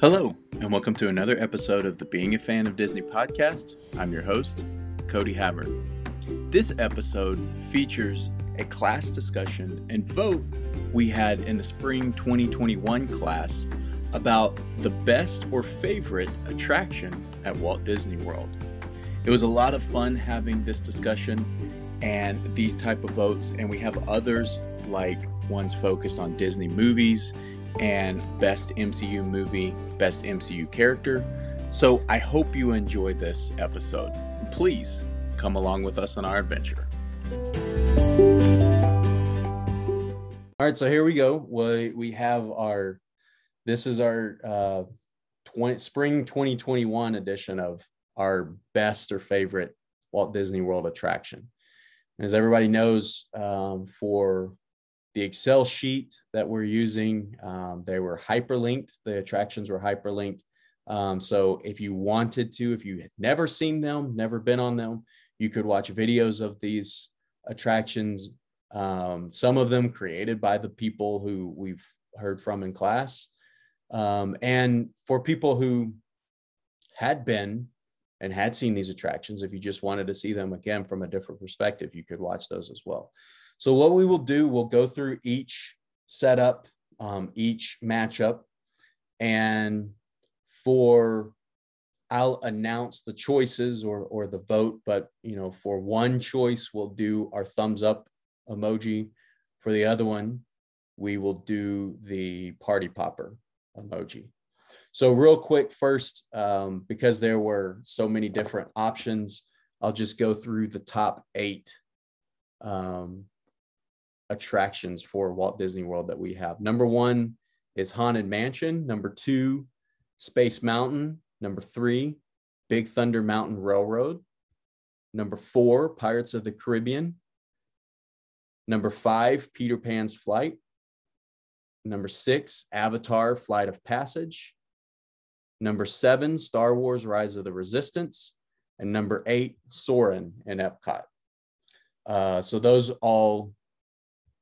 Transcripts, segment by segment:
Hello, and welcome to another episode of the Being a Fan of Disney podcast. I'm your host, Cody Havard. This episode features a class discussion and vote we had in the spring 2021 class about the best or favorite attraction at Walt Disney World. It was a lot of fun having this discussion and these type of votes and we have others like ones focused on Disney movies and best MCU movie, best MCU character. So I hope you enjoy this episode. Please come along with us on our adventure. All right, so here we go. We we have our this is our uh 20 spring 2021 edition of our best or favorite Walt Disney World attraction. As everybody knows, um, for the Excel sheet that we're using, um, they were hyperlinked. The attractions were hyperlinked. Um, so if you wanted to, if you had never seen them, never been on them, you could watch videos of these attractions. Um, some of them created by the people who we've heard from in class. Um, and for people who had been and had seen these attractions, if you just wanted to see them again from a different perspective, you could watch those as well. So what we will do, we'll go through each setup, um, each matchup, and for I'll announce the choices or or the vote, but you know, for one choice, we'll do our thumbs up emoji. For the other one, we will do the party popper emoji. So real quick first, um, because there were so many different options, I'll just go through the top eight um, attractions for Walt Disney World that we have. Number one is Haunted Mansion. Number two, Space Mountain. Number three, Big Thunder Mountain Railroad. Number four, Pirates of the Caribbean. Number five, Peter Pan's Flight. Number six, Avatar Flight of Passage. Number seven, Star Wars Rise of the Resistance. And number eight, Soarin' in Epcot. Uh, so those all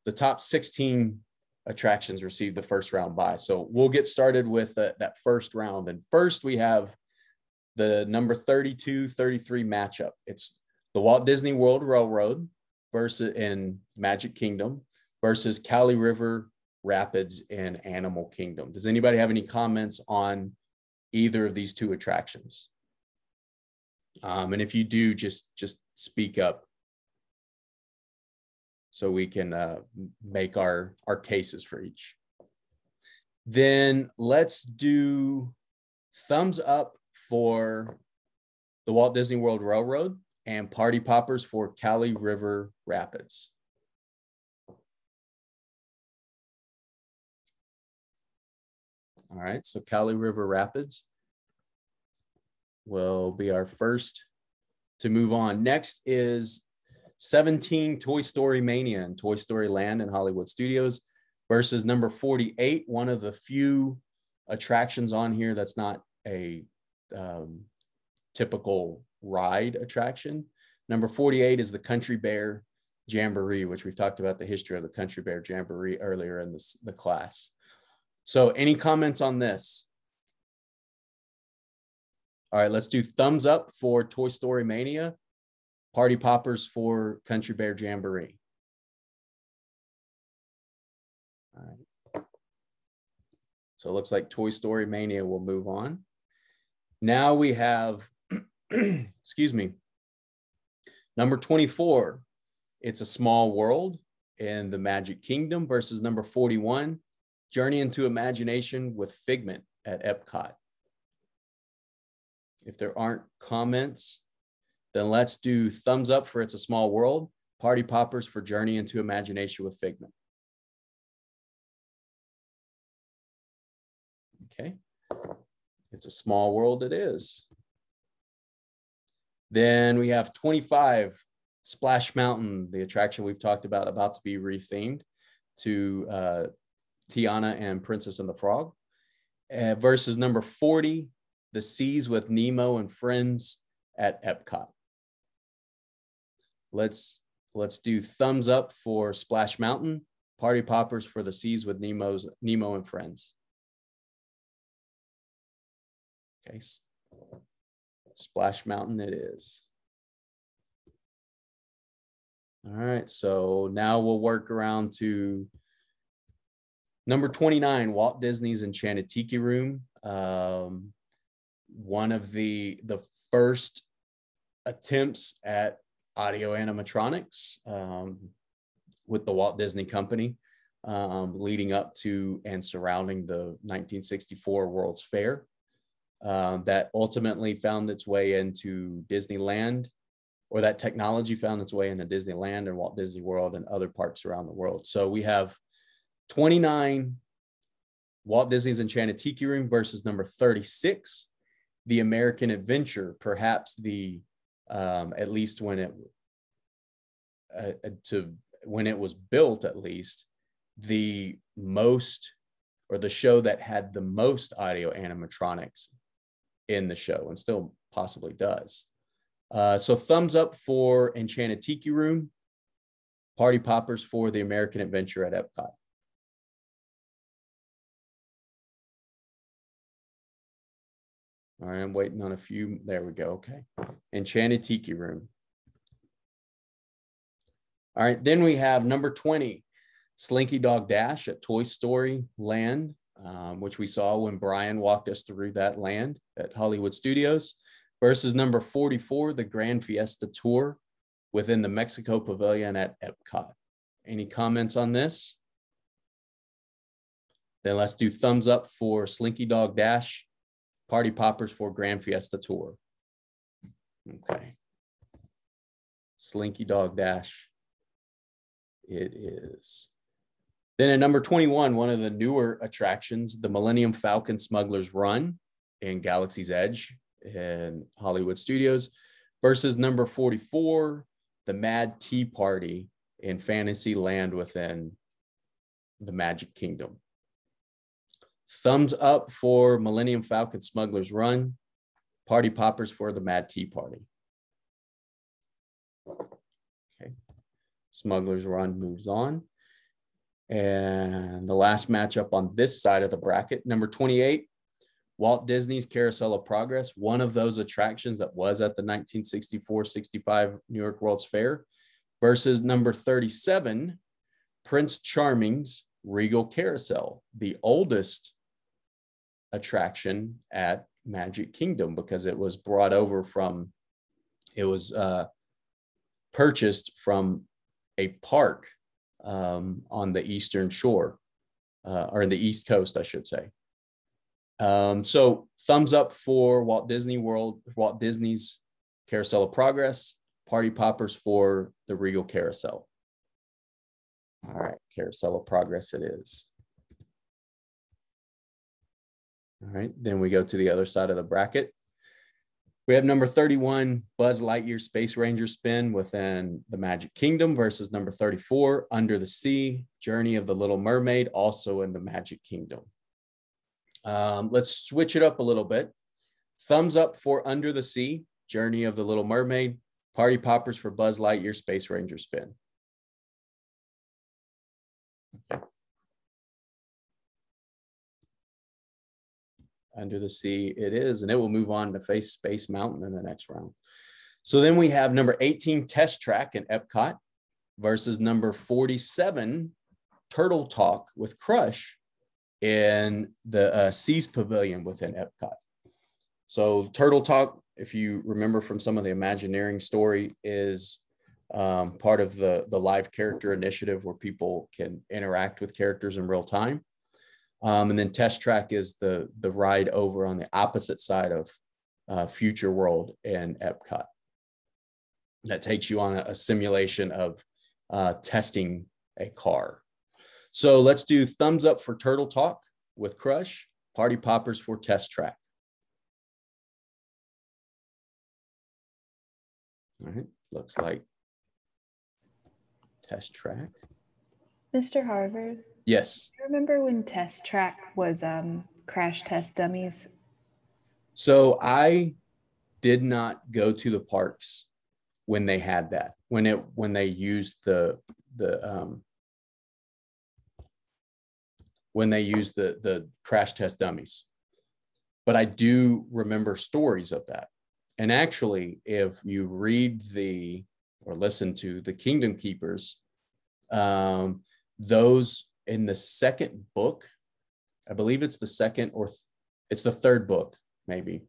the top 16 attractions received the first round by. So we'll get started with uh, that first round. And first, we have the number 32 33 matchup. It's the Walt Disney World Railroad versus in Magic Kingdom versus Kali River Rapids in Animal Kingdom. Does anybody have any comments on either of these two attractions? Um, and if you do, just just speak up so we can uh, make our our cases for each. Then let's do thumbs up for the Walt Disney World Railroad and Party Poppers for Kali River Rapids. All right, so Kali River Rapids will be our first to move on. Next is 17 Toy Story Mania and Toy Story Land in Hollywood Studios versus number 48, one of the few attractions on here that's not a um, typical ride attraction. Number 48 is the Country Bear Jamboree, which we've talked about the history of the Country Bear Jamboree earlier in this, the class. So any comments on this? All right, let's do thumbs up for Toy Story Mania Party Poppers for Country Bear Jamboree. All right. So it looks like Toy Story Mania will move on. Now we have, excuse me, number 24. It's a Small World in the Magic Kingdom versus number 41, Journey into Imagination with Figment at Epcot. If there aren't comments, then let's do thumbs up for It's a Small World, Party Poppers for Journey into Imagination with Figment. Okay, It's a Small World it is. Then we have 25, Splash Mountain, the attraction we've talked about, about to be rethemed to uh, Tiana and Princess and the Frog. Uh, versus number 40, The Seas with Nemo and Friends at Epcot. Let's let's do thumbs up for Splash Mountain, Party Poppers for the Seas with Nemo's Nemo and Friends. Okay, Splash Mountain it is. All right, so now we'll work around to number 29, Walt Disney's Enchanted Tiki Room. Um, one of the the first attempts at audio animatronics um, with the Walt Disney Company, um, leading up to and surrounding the 1964 World's Fair. Uh, that ultimately found its way into Disneyland, or that technology found its way into Disneyland and Walt Disney World and other parks around the world. So we have 29 Walt Disney's Enchanted Tiki Room versus number 36, The American Adventure, perhaps the um, at least when it uh, uh, to when it was built at least the most or the show that had the most audio animatronics in the show and still possibly does. Uh, so thumbs up for enchanted tiki room party poppers for the american adventure at epcot All right, I'm waiting on a few. There we go. Okay. Enchanted Tiki Room. All right, then we have number 20, Slinky Dog Dash at Toy Story Land, um, which we saw when Brian walked us through that land at Hollywood Studios, versus number 44, the Grand Fiesta Tour within the Mexico Pavilion at Epcot. Any comments on this? Then let's do thumbs up for Slinky Dog Dash Party Poppers for Grand Fiesta Tour. Okay. Slinky Dog Dash. It is. Then at number 21, one of the newer attractions, the Millennium Falcon Smuggler's Run in Galaxy's Edge in Hollywood Studios versus number 44, the Mad Tea Party in Fantasyland within the Magic Kingdom. Thumbs up for Millennium Falcon Smuggler's Run. Party Poppers for the Mad Tea Party. Okay. Smuggler's Run moves on. And the last matchup on this side of the bracket, number 28, Walt Disney's Carousel of Progress, one of those attractions that was at the 1964-65 New York World's Fair, versus number 37, Prince Charming's Regal Carousel, the oldest attraction at Magic Kingdom because it was brought over from, it was uh, purchased from a park um, on the eastern shore, uh, or in the east coast, I should say. Um, so thumbs up for Walt Disney World, Walt Disney's Carousel of Progress, Party Poppers for the Regal Carousel. All right, Carousel of Progress it is. All right, then we go to the other side of the bracket. We have number 31, Buzz Lightyear Space Ranger spin within the Magic Kingdom versus number 34, Under the Sea, Journey of the Little Mermaid, also in the Magic Kingdom. Um, let's switch it up a little bit. Thumbs up for Under the Sea, Journey of the Little Mermaid, Party Poppers for Buzz Lightyear Space Ranger spin. Under the sea it is, and it will move on to face Space Mountain in the next round. So then we have number 18 Test Track in Epcot versus number 47 Turtle Talk with Crush in the uh, Seas Pavilion within Epcot. So Turtle Talk, if you remember from some of the Imagineering story, is um, part of the the live character initiative where people can interact with characters in real time. Um, and then Test Track is the the ride over on the opposite side of uh, Future World and Epcot. That takes you on a, a simulation of uh, testing a car. So let's do thumbs up for Turtle Talk with Crush, Party Poppers for Test Track. All right, looks like Test Track. Mr. Havard. Yes. I remember when Test Track was um, crash test dummies. So I did not go to the parks when they had that. When it when they used the the um, when they used the the crash test dummies. but I do remember stories of that. And actually, if you read the or listen to the Kingdom Keepers, um, those in the second book, I believe it's the second or th- it's the third book, maybe,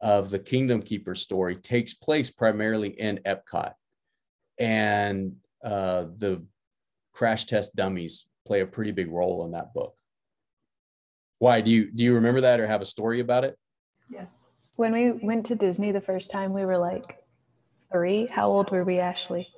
of the Kingdom Keeper story takes place primarily in Epcot. And uh, the crash test dummies play a pretty big role in that book. Why do you do you remember that or have a story about it? Yeah. When we went to Disney the first time, we were like three. How old were we, Ashley?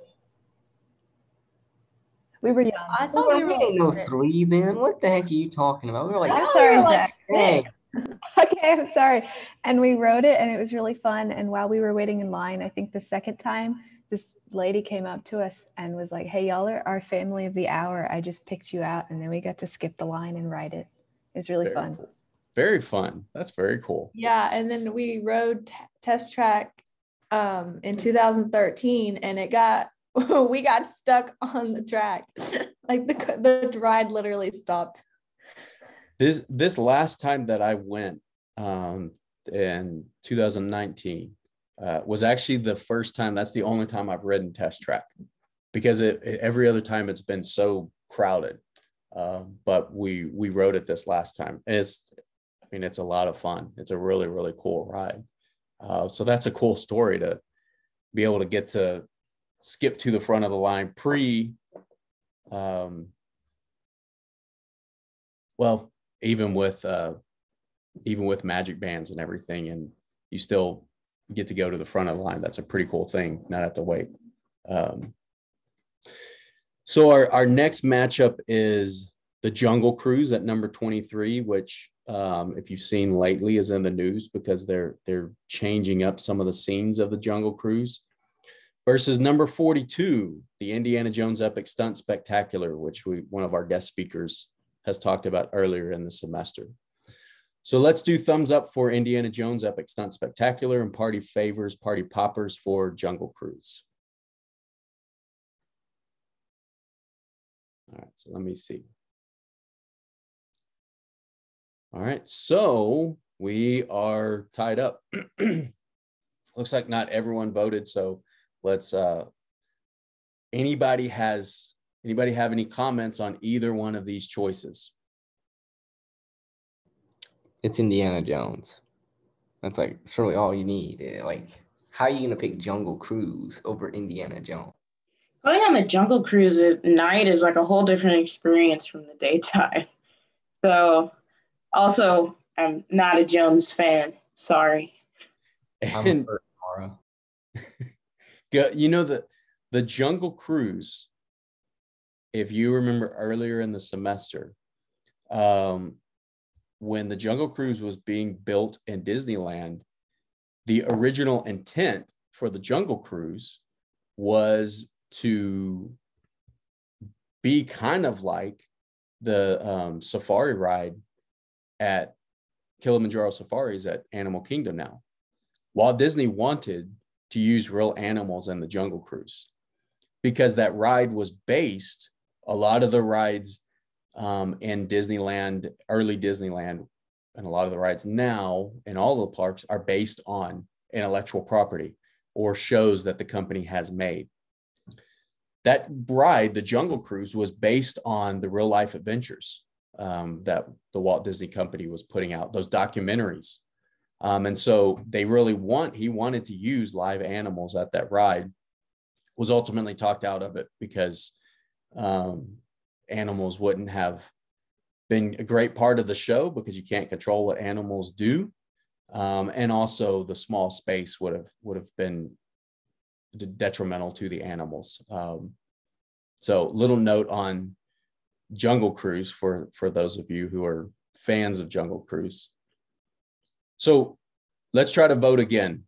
We were young. I thought we were no three then. What the heck are you talking about? We were like, I'm sorry, like Zach. okay, I'm sorry. And we wrote it and it was really fun. And while we were waiting in line, I think the second time, this lady came up to us and was like, Hey, y'all are our family of the hour. I just picked you out. And then we got to skip the line and write it. It was really Very fun. cool. Very fun. That's very cool. Yeah, and then we rode t- test track um in 2013 and it got we got stuck on the track. like the the ride literally stopped. This this last time that I went um, in 2019 uh, was actually the first time. That's the only time I've ridden test track because it, it- every other time it's been so crowded. Uh, but we we rode it this last time. And it's I mean it's a lot of fun. It's a really really cool ride. Uh, so that's a cool story to be able to get to skip to the front of the line pre um, well even with uh even with magic bands and everything and you still get to go to the front of the line that's a pretty cool thing not have to wait. Um so our our next matchup is the jungle cruise at number 23 which um if you've seen lately is in the news because they're they're changing up some of the scenes of the jungle cruise versus number 42 the indiana jones epic stunt spectacular which we one of our guest speakers has talked about earlier in the semester. So let's do thumbs up for Indiana Jones Epic Stunt Spectacular and party favors, party poppers for Jungle Cruise. All right, so let me see. All right, so we are tied up. Looks like not everyone voted, so let's uh anybody has Anybody have any comments on either one of these choices? It's Indiana Jones. That's like it's really all you need. Eh, Like, how are you gonna pick Jungle Cruise over Indiana Jones? Going on the jungle cruise at night is like a whole different experience from the daytime. So, also, I'm not a Jones fan. Sorry. And for Mara. Go- you know the the Jungle Cruise. If you remember earlier in the semester, um, when the Jungle Cruise was being built in Disneyland, the original intent for the Jungle Cruise was to be kind of like the um, safari ride at Kilimanjaro Safaris at Animal Kingdom now. Walt Disney wanted to use real animals in the Jungle Cruise because that ride was based, a lot of the rides um, in Disneyland, early Disneyland, and a lot of the rides now in all the parks are based on intellectual property or shows that the company has made. That ride, the Jungle Cruise, was based on the real life adventures um, that the Walt Disney Company was putting out, those documentaries. Um, and so they really want, he wanted to use live animals at that ride, was ultimately talked out of it because um, animals wouldn't have been a great part of the show because you can't control what animals do. Um, and also the small space would have would have been detrimental to the animals. Um, so little note on Jungle Cruise for for those of you who are fans of Jungle Cruise. So let's try to vote again,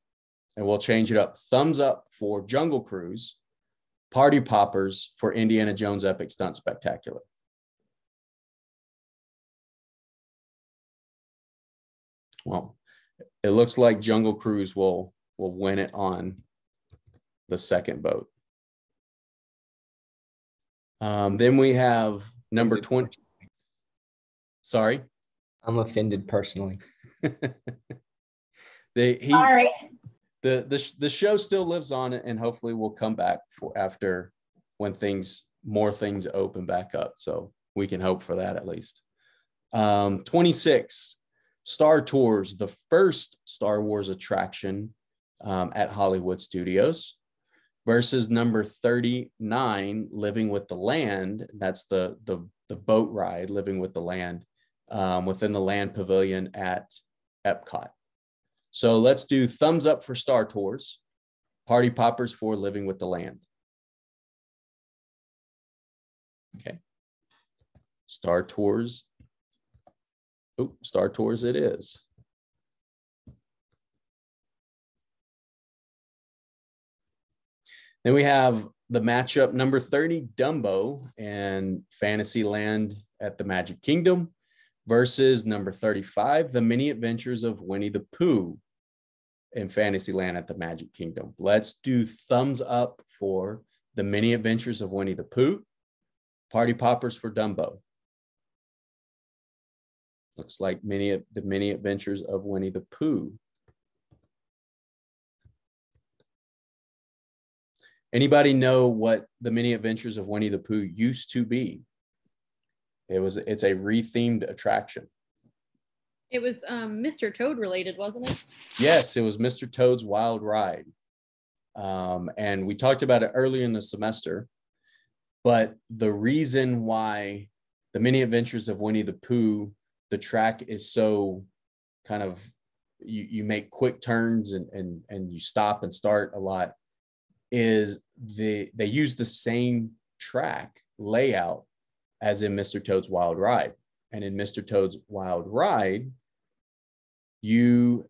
and we'll change it up. Thumbs up for Jungle Cruise, Party Poppers for Indiana Jones Epic Stunt Spectacular. Well, it looks like Jungle Cruise will will win it on the second vote. Um, then we have number 20. Sorry. I'm offended personally. they he Sorry. the the the show still lives on and hopefully we'll come back for after when things more things open back up. So we can hope for that at least. Um, 26 Star Tours, the first Star Wars attraction um, at Hollywood Studios, versus number 39 Living with the Land. That's the the the boat ride, Living with the Land, um, within the Land Pavilion at Epcot. So let's do thumbs up for Star Tours, party poppers for Living with the Land. Okay. Star Tours. Oh, Star Tours it is. Then we have the matchup number 30, Dumbo and Fantasyland at the Magic Kingdom versus number 35, The Mini Adventures of Winnie the Pooh in Fantasyland at the Magic Kingdom. Let's do thumbs up for The Mini Adventures of Winnie the Pooh, Party Poppers for Dumbo. Looks like many of the mini adventures of Winnie the Pooh. Anybody know what the mini adventures of Winnie the Pooh used to be? It was it's a rethemed attraction. It was um, Mr. Toad related, wasn't it? Yes, it was Mr. Toad's Wild Ride. Um, and we talked about it earlier in the semester. But the reason why the mini adventures of Winnie the Pooh, the track is so kind of you, you make quick turns and, and and you stop and start a lot is the they use the same track layout as in Mr. Toad's Wild Ride. And in Mr. Toad's Wild Ride, you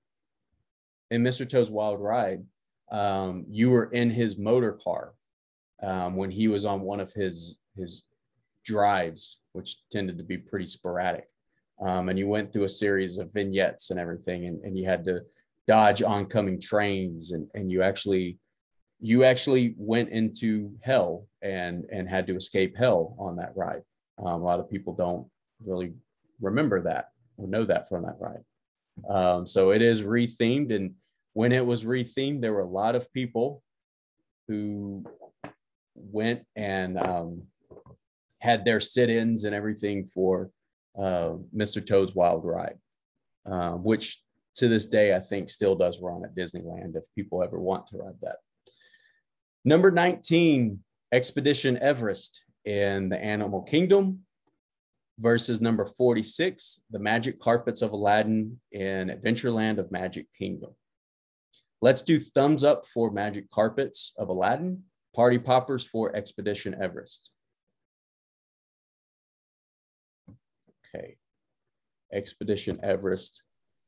in Mr. Toad's Wild Ride, um, you were in his motor car um, when he was on one of his his drives, which tended to be pretty sporadic. Um, and you went through a series of vignettes and everything, and, and you had to dodge oncoming trains, and, and you actually you actually went into hell and and had to escape hell on that ride. Um, a lot of people don't really remember that or know that from that ride. Um, so it is rethemed, and when it was rethemed, there were a lot of people who went and um, had their sit-ins and everything for uh, Mr. Toad's Wild Ride, uh, which to this day I think still does run at Disneyland if people ever want to ride that. Number 19, Expedition Everest in the Animal Kingdom versus number 46, The Magic Carpets of Aladdin in Adventureland of Magic Kingdom. Let's do thumbs up for Magic Carpets of Aladdin, Party Poppers for Expedition Everest. Okay. Expedition Everest.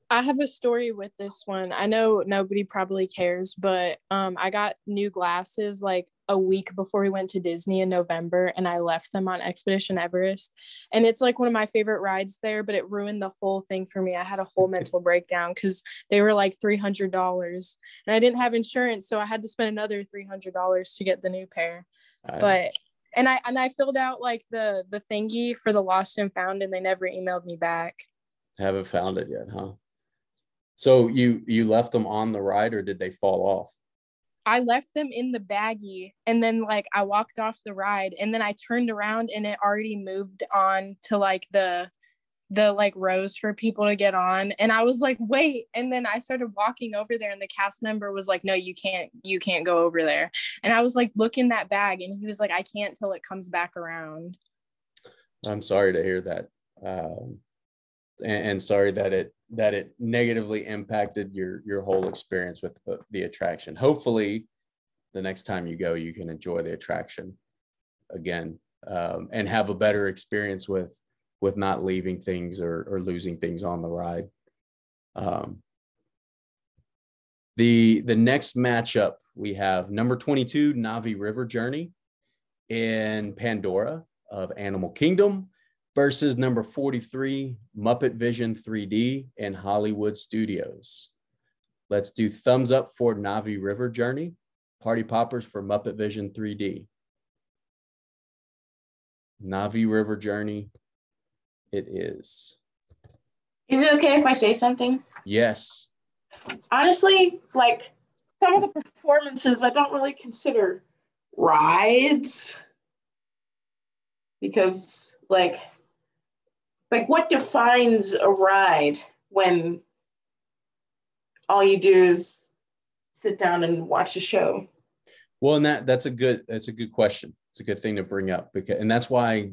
I have a story with this one. I know nobody probably cares, but um, I got new glasses like a week before we went to Disney in November, and I left them on Expedition Everest. And it's like one of my favorite rides there, but it ruined the whole thing for me. I had a whole mental breakdown because they were like $300 and I didn't have insurance. So I had to spend another $300 to get the new pair. I- But and I and I filled out like the the thingy for the lost and found, and they never emailed me back. haven't found it yet, huh? So you you left them on the ride or did they fall off? I left them in the baggie and then like I walked off the ride and then I turned around and it already moved on to like the the like rows for people to get on and I was like wait and then I started walking over there and the cast member was like no you can't you can't go over there and I was like look in that bag and he was like I can't till it comes back around I'm sorry to hear that. Um, and, and sorry that it that it negatively impacted your your whole experience with the, the attraction. Hopefully, the next time you go, you can enjoy the attraction again um, and have a better experience with with not leaving things or, or losing things on the ride. Um, the the next matchup we have number 22 Na'vi River Journey in Pandora of Animal Kingdom versus number 43 Muppet Vision 3D and Hollywood Studios. Let's do thumbs up for Na'vi River Journey, Party Poppers for Muppet Vision 3D. Na'vi River Journey, it is. Is it okay if I say something? Yes. Honestly, like some of the performances I don't really consider rides because like like what defines a ride when all you do is sit down and watch a show Well, and that that's a good that's a good question. It's a good thing to bring up because and that's why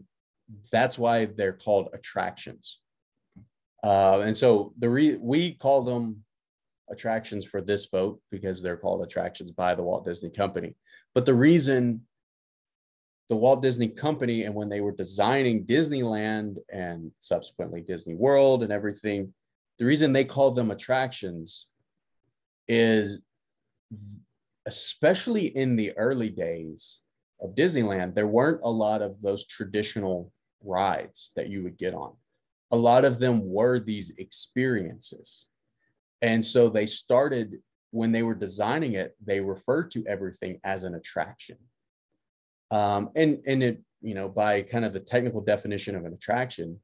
that's why they're called attractions. Uh, and so the re, we call them attractions for this vote because they're called attractions by the Walt Disney Company. But the reason the Walt Disney Company and when they were designing Disneyland and subsequently Disney World and everything, the reason they called them attractions is especially in the early days of Disneyland, there weren't a lot of those traditional rides that you would get on. A lot of them were these experiences. And so they started, when they were designing it, they referred to everything as an attraction. Um, and, and it, you know, by kind of the technical definition of an attraction,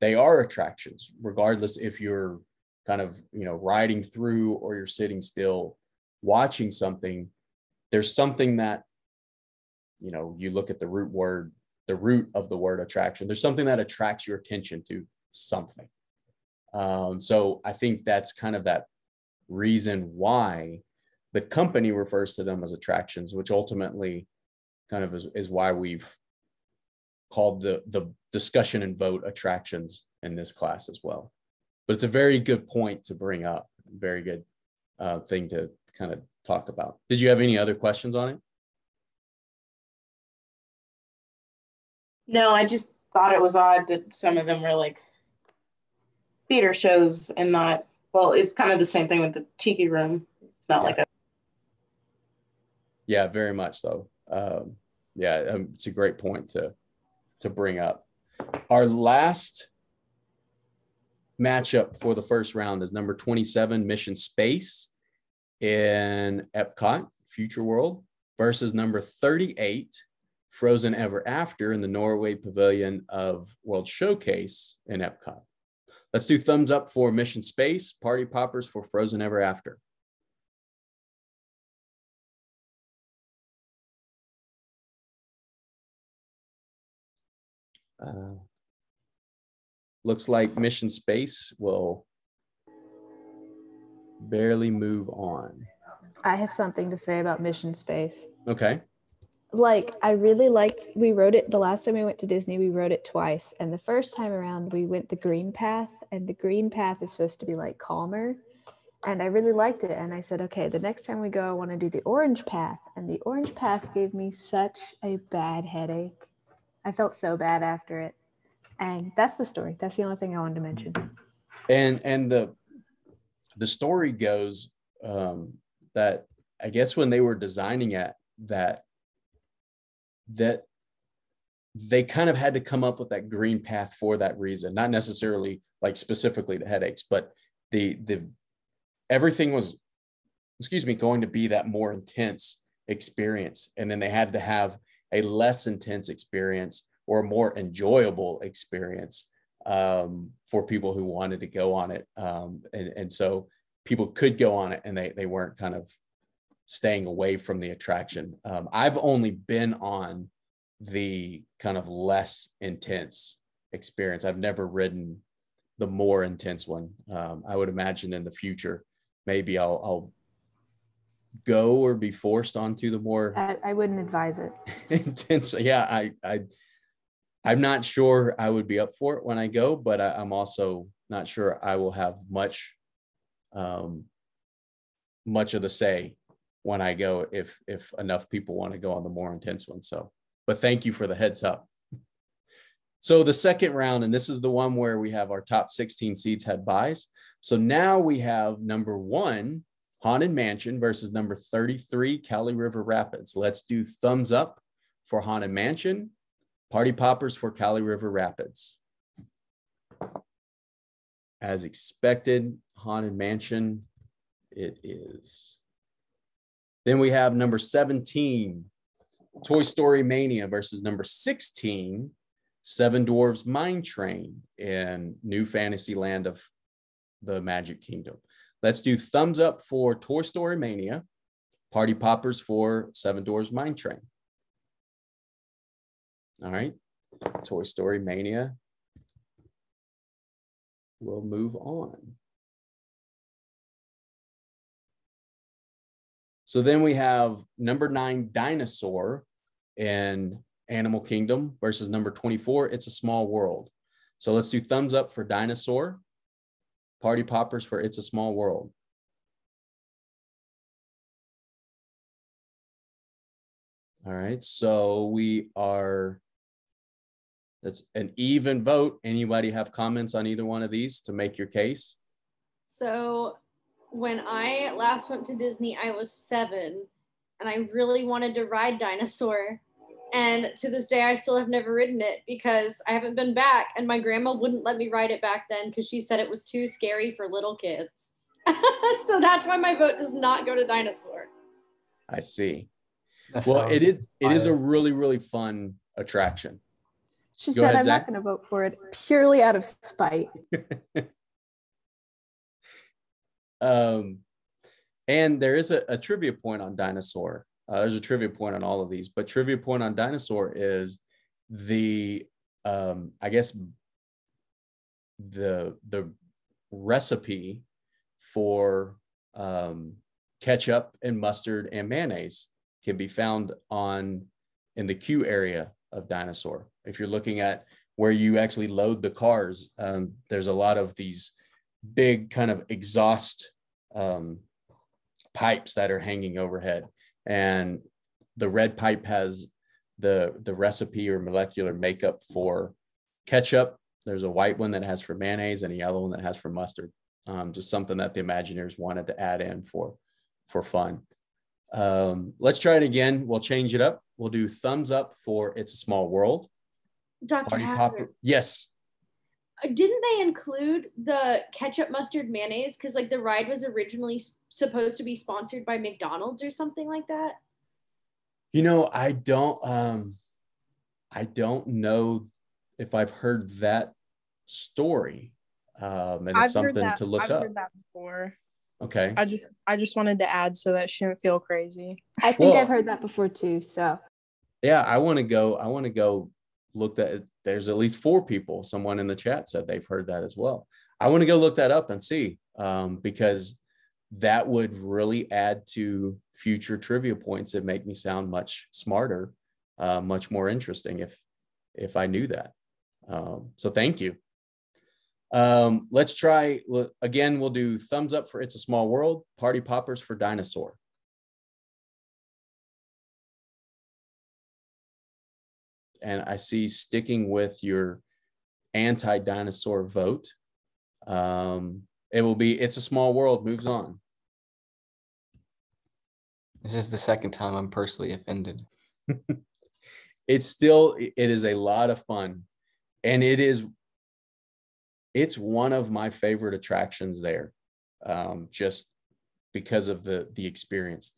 they are attractions, regardless if you're kind of, you know, riding through or you're sitting still watching something, there's something that, you know, you look at the root word, the root of the word attraction, there's something that attracts your attention to something. Um, so I think that's kind of that reason why the company refers to them as attractions, which ultimately kind of is, is why we've called the, the discussion and vote attractions in this class as well. But it's a very good point to bring up, very good uh, thing to kind of talk about. Did you have any other questions on it? No, I just thought it was odd that some of them were like theater shows and not, well, it's kind of the same thing with the Tiki Room. It's not Yeah. like a, Yeah, very much so. Um, yeah, um, it's a great point to to bring up. Our last matchup for the first round is number 27 Mission Space in Epcot Future World versus number 38 Frozen Ever After in the Norway Pavilion of World Showcase in Epcot. Let's do thumbs up for Mission Space, Party Poppers for Frozen Ever After. Uh, looks like Mission Space will barely move on. I have something to say about Mission Space. Okay. Like, I really liked, we wrote it the last time we went to Disney, we wrote it twice. And the first time around, we went the green path, and the green path is supposed to be like calmer. And I really liked it. And I said, okay, the next time we go, I want to do the orange path. And the orange path gave me such a bad headache. I felt so bad after it. And that's the story. That's the only thing I wanted to mention. And and the the story goes um, that I guess when they were designing it, that that they kind of had to come up with that green path for that reason, not necessarily like specifically the headaches, but the the everything was, excuse me, going to be that more intense experience, and then they had to have a less intense experience or a more enjoyable experience um, for people who wanted to go on it. Um, and, and so people could go on it and they, they weren't kind of staying away from the attraction. Um, I've only been on the kind of less intense experience. I've never ridden the more intense one. Um, I would imagine in the future, maybe I'll, I'll go or be forced onto the more I, I wouldn't advise it. intense. Yeah, I, I, I'm not sure I would be up for it when I go, but I, I'm also not sure I will have much, um, much of the say when I go if if enough people want to go on the more intense one. So, but thank you for the heads up. So the second round, and this is the one where we have our top 16 seeds had buys. So now we have number one, Haunted Mansion versus number 33, Kali River Rapids. Let's do thumbs up for Haunted Mansion, Party Poppers for Kali River Rapids. As expected, Haunted Mansion, it is. Then we have number 17, Toy Story Mania versus number 16, Seven Dwarves Mine Train in New Fantasy Land of the Magic Kingdom. Let's do thumbs up for Toy Story Mania, Party Poppers for Seven Dwarves Mine Train. All right, Toy Story Mania. We'll move on. So then we have number nine, Dinosaur in Animal Kingdom versus number 24, It's a Small World. So let's do thumbs up for Dinosaur, Party Poppers for It's a Small World. All right, so we are, that's an even vote. Anybody have comments on either one of these to make your case? So when I last went to Disney, I was seven and I really wanted to ride Dinosaur. And to this day, I still have never ridden it because I haven't been back. And my grandma wouldn't let me ride it back then because she said it was too scary for little kids. so that's why my vote does not go to Dinosaur. I see. That Well, it is it is a really really fun attraction. She Go said, ahead, I'm Zach. not going to vote for it purely out of spite. Um, and there is a, a trivia point on dinosaur. Uh, there's a trivia point on all of these, but trivia point on dinosaur is the um, I guess the the recipe for um, ketchup and mustard and mayonnaise can be found on in the queue area of dinosaur. If you're looking at where you actually load the cars, um, there's a lot of these big kind of exhaust um, pipes that are hanging overhead, and the red pipe has the the recipe or molecular makeup for ketchup. There's a white one that has for mayonnaise and a yellow one that has for mustard. Um, just something that the Imagineers wanted to add in for for fun. Um, let's try it again. We'll change it up. We'll do thumbs up for It's a Small World. Dr. Party Popper. Yes. Uh, didn't they include the ketchup mustard mayonnaise? Because like the ride was originally s- supposed to be sponsored by McDonald's or something like that. You know, I don't um I don't know if I've heard that story. Um and I've heard something that. to look I've up. heard that before. Okay. I just I just wanted to add so that she didn't feel crazy. I think Well- I've heard that before too. So Yeah, I want to go. I want to go look that. There's at least four people. Someone in the chat said they've heard that as well. I want to go look that up and see um, because that would really add to future trivia points and make me sound much smarter, uh, much more interesting if if I knew that. Um, so thank you. Um, let's try again. We'll do thumbs up for "It's a Small World," party poppers for "Dinosaur." And I see sticking with your anti-dinosaur vote. Um, it will be "It's a Small World" moves on. This is the second time I'm personally offended. It's still it is a lot of fun, and it is it's one of my favorite attractions there, um, just because of the the experience.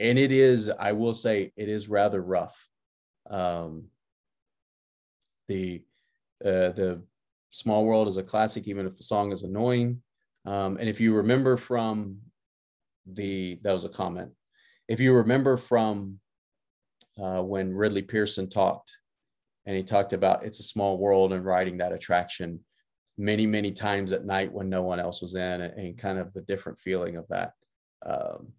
And it is, I will say, it is rather rough. Um, the uh, the Small World is a classic, even if the song is annoying. Um, and if you remember from the that was a comment. If you remember from uh, when Ridley Pearson talked, and he talked about it's a small world and riding that attraction many many times at night when no one else was in, and, and kind of the different feeling of that. Um,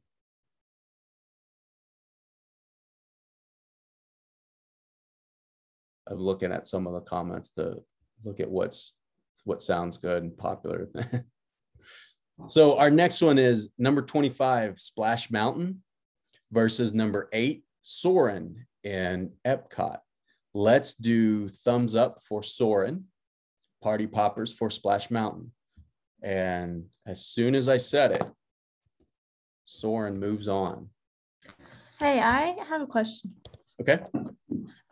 of looking at some of the comments to look at what's what sounds good and popular. so our next one is number 25 Splash Mountain versus number 8 Soarin' in Epcot. Let's do thumbs up for Soarin', party poppers for Splash Mountain. And as soon as I said it, Soarin' moves on. Hey, I have a question. Okay.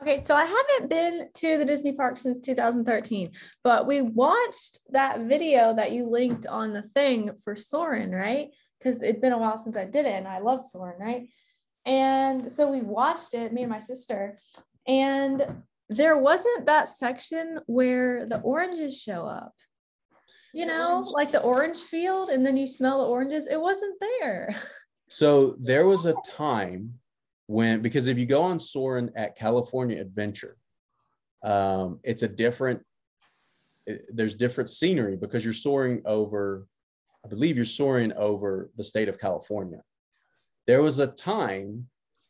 Okay, so I haven't been to the Disney park since 2013, but we watched that video that you linked on the thing for Soarin', right? Because it'd been a while since I did it and I love Soarin', right? And so we watched it, me and my sister, and there wasn't that section where the oranges show up. You know, like the orange field, and then you smell the oranges. It wasn't there. So there was a time when, because if you go on Soarin' at California Adventure, um, it's a different, it- there's different scenery because you're soaring over, I believe you're soaring over the state of California. There was a time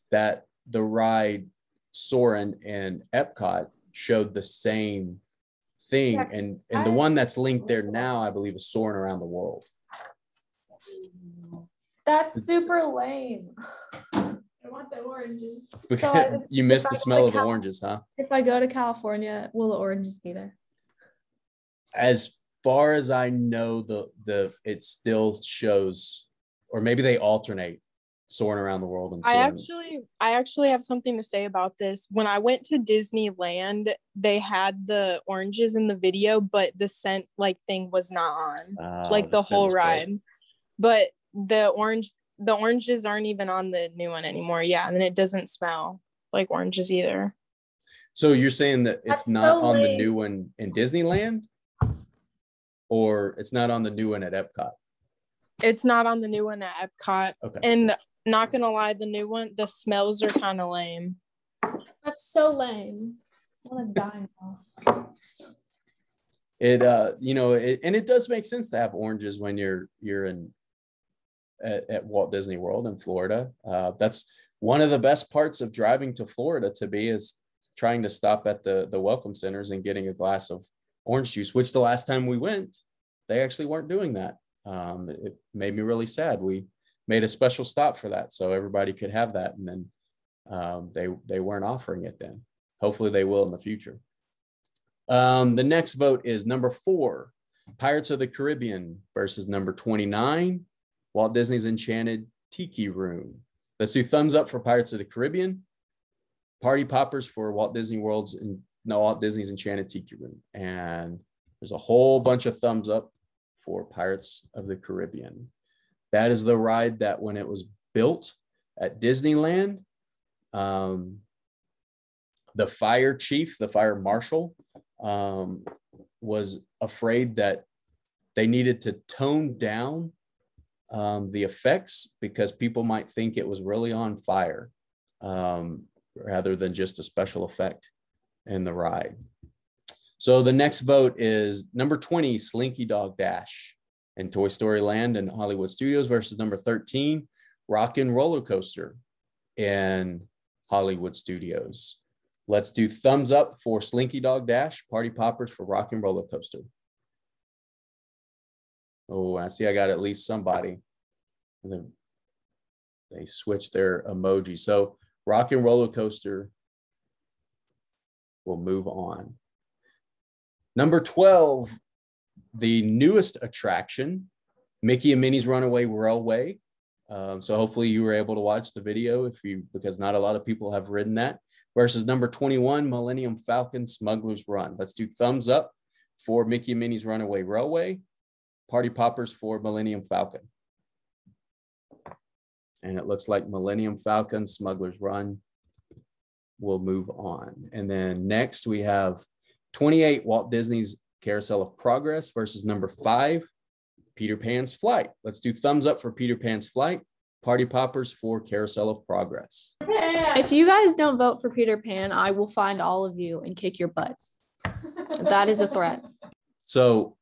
that the ride Soarin' and Epcot showed the same thing. And, and the one that's linked there now, I believe, is Soarin' Around the World. That's super lame. I want the oranges. Because you miss the I smell of the oranges, huh? If I go to California, will the oranges be there? As far as I know, the the it still shows, or maybe they alternate soaring around the world and I actually I actually have something to say about this. When I went to Disneyland, they had the oranges in the video, but the scent like thing was not on. Ah, like the, scent whole was broke. ride. But the orange the oranges aren't even on the new one anymore. Yeah, and then it doesn't smell like oranges either. So you're saying that it's That's not so on the new one in Disneyland, or it's not on the new one at Epcot. It's not on the new one at Epcot. Okay. And not gonna lie, the new one, the smells are kind of lame. That's so lame. I want to die now. it uh you know it, and it does make sense to have oranges when you're you're in at, at walt disney world in florida. Uh that's one of the best parts of driving to florida to be is trying to stop at the the welcome centers and getting a glass of orange juice which the last time we went they actually weren't doing that. Um it made me really sad. We made a special stop for that so everybody could have that. And then um they they weren't offering it then. Hopefully they will in the future. Um, the next vote is number four, Pirates of the Caribbean versus number 29, Walt Disney's Enchanted Tiki Room. Let's do thumbs up for Pirates of the Caribbean, party poppers for Walt Disney World's and no Walt Disney's Enchanted Tiki Room. And there's a whole bunch of thumbs up for Pirates of the Caribbean. That is the ride that when it was built at Disneyland, um, the fire chief, the fire marshal, um, was afraid that they needed to tone down um, the effects because people might think it was really on fire um, rather than just a special effect in the ride. So the next vote is number 20, Slinky Dog Dash in Toy Story Land and Hollywood Studios versus number 13, Rock and Roller Coaster in Hollywood Studios. Let's do thumbs up for Slinky Dog Dash, Party Poppers for Rock and Roller Coaster. Oh, I see I got at least somebody. And then They switch their emoji. So Rock and Roller Coaster will move on. Number 12, the newest attraction, Mickey and Minnie's Runaway Railway. Um, so hopefully you were able to watch the video if you because not a lot of people have ridden that versus number 21, Millennium Falcon Smuggler's Run. Let's do thumbs up for Mickey and Minnie's Runaway Railway, Party Poppers for Millennium Falcon. And it looks like Millennium Falcon Smuggler's Run will move on. And then next we have 28, Walt Disney's Carousel of Progress versus number five, Peter Pan's Flight. Let's do thumbs up for Peter Pan's Flight, Party Poppers for Carousel of Progress. If you guys don't vote for Peter Pan, I will find all of you and kick your butts. That is a threat. So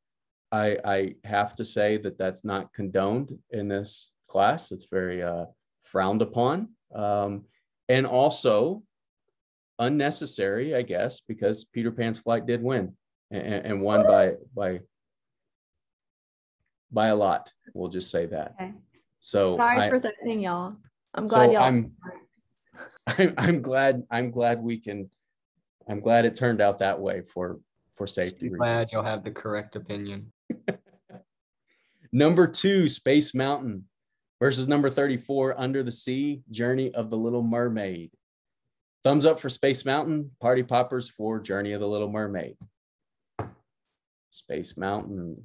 I, I have to say that that's not condoned in this class. It's very uh, frowned upon. Um, and also unnecessary, I guess, because Peter Pan's flight did win and, and won by, by, by a lot. We'll just say that. Okay. So Sorry I, for threatening y'all. I'm So glad y'all. I'm- I'm, I'm glad, I'm glad we can, I'm glad it turned out that way for, for safety I'm Glad reasons. you'll have the correct opinion. Number two, Space Mountain versus number 34, Under the Sea, Journey of the Little Mermaid. Thumbs up for Space Mountain, Party Poppers for Journey of the Little Mermaid. Space Mountain.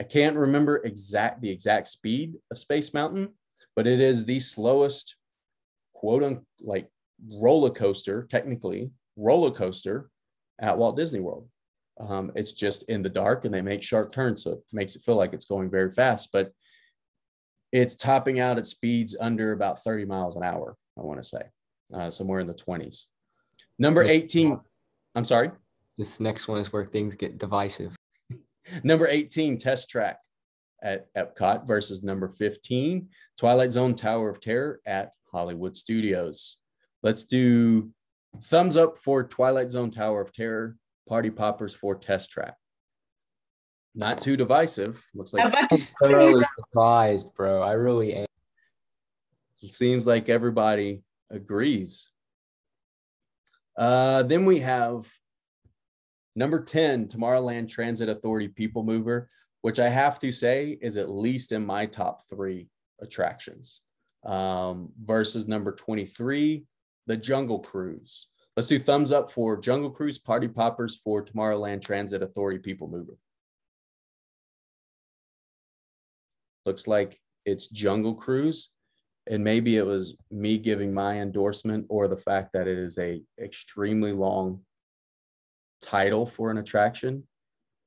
I can't remember exact the exact speed of Space Mountain, but it is the slowest quote unquote like roller coaster, technically roller coaster at Walt Disney World. Um, it's just in the dark and they make sharp turns. So it makes it feel like it's going very fast, but it's topping out at speeds under about 30 miles an hour, I want to say, uh, somewhere in the 20s. Number 18, I'm sorry. This next one is where things get divisive. Number 18, Test Track at Epcot versus number 15, Twilight Zone Tower of Terror at Hollywood Studios. Let's do thumbs up for Twilight Zone Tower of Terror, party poppers for Test Track. Not too divisive. Looks I'm like about to say Thoroughly surprised, bro. I really am. it seems like everybody agrees. Uh, then we have number 10, Tomorrowland Transit Authority People Mover, which I have to say is at least in my top three attractions. Um, versus number 23, the Jungle Cruise. Let's do thumbs up for Jungle Cruise Party Poppers for Tomorrowland Transit Authority People Mover. Looks like it's Jungle Cruise and maybe it was me giving my endorsement or the fact that it is a extremely long title for an attraction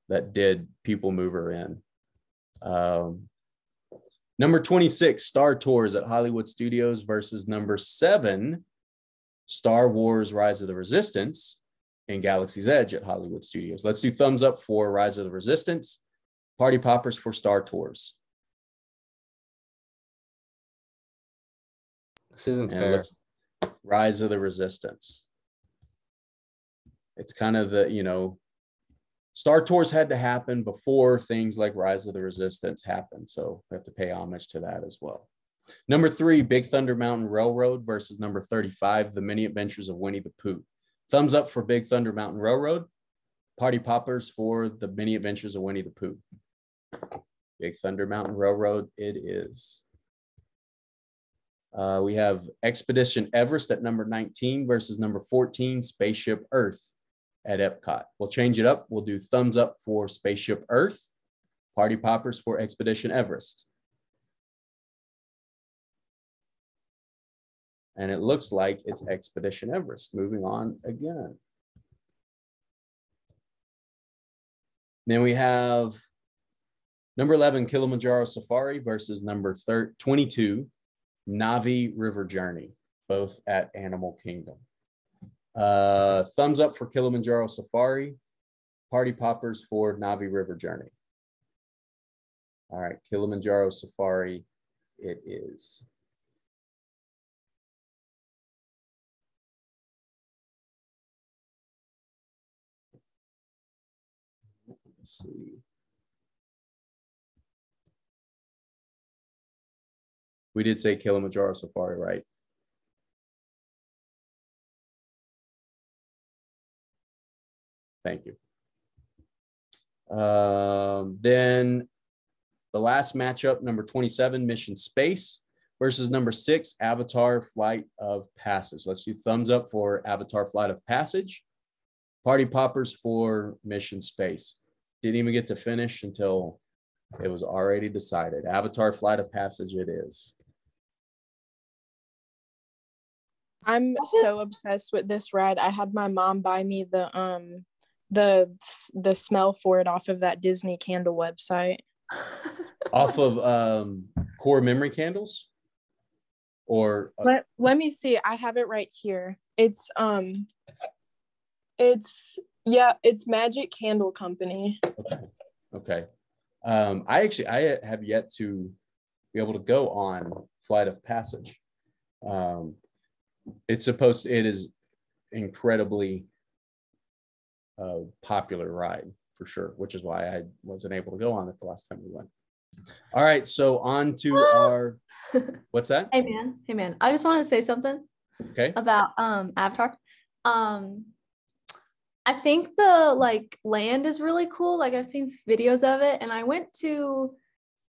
that did people mover in um, number 26 star tours at hollywood studios versus number seven star wars rise of the resistance and galaxy's edge at hollywood studios. Let's do thumbs up for rise of the resistance party poppers for star tours. This isn't and fair. rise of the resistance. It's kind of the you know star tours had to happen before things like rise of the resistance happened so we have to pay homage to that as well number three big thunder mountain railroad versus number 35 the Many adventures of winnie the pooh thumbs up for big thunder mountain railroad party poppers for the Many adventures of winnie the pooh big thunder mountain railroad it is uh, we have Expedition Everest at number 19 versus number 14, Spaceship Earth at Epcot. We'll change it up. We'll do thumbs up for Spaceship Earth, party poppers for Expedition Everest. And it looks like it's Expedition Everest. Moving on again. Then we have number 11, Kilimanjaro Safari versus number 22, Na'vi River Journey, both at Animal Kingdom. Uh, thumbs up for Kilimanjaro Safari, party poppers for Na'vi River Journey. All right, Kilimanjaro Safari, it is. Let's see. We did say Kilimanjaro Safari, right? Thank you. Um, then the last matchup, number 27, Mission Space versus number six, Avatar Flight of Passage. Let's do thumbs up for Avatar Flight of Passage. Party poppers for Mission Space. Didn't even get to finish until it was already decided. Avatar Flight of Passage it is. I'm so obsessed with this ride. I had my mom buy me the um the the smell for it off of that Disney candle website. Off of um, core memory candles? Or uh, Let let me see. I have it right here. It's um it's yeah, it's Magic Candle Company. Okay. Okay. Um, I actually I have yet to be able to go on Flight of Passage. Um, it's supposed it is incredibly uh, popular ride for sure, which is why I wasn't able to go on it the last time we went. All right, so on to our what's that? Hey man, hey man. I just want to say something Okay. about um Avatar. Um I think the like land is really cool. Like I've seen videos of it and I went to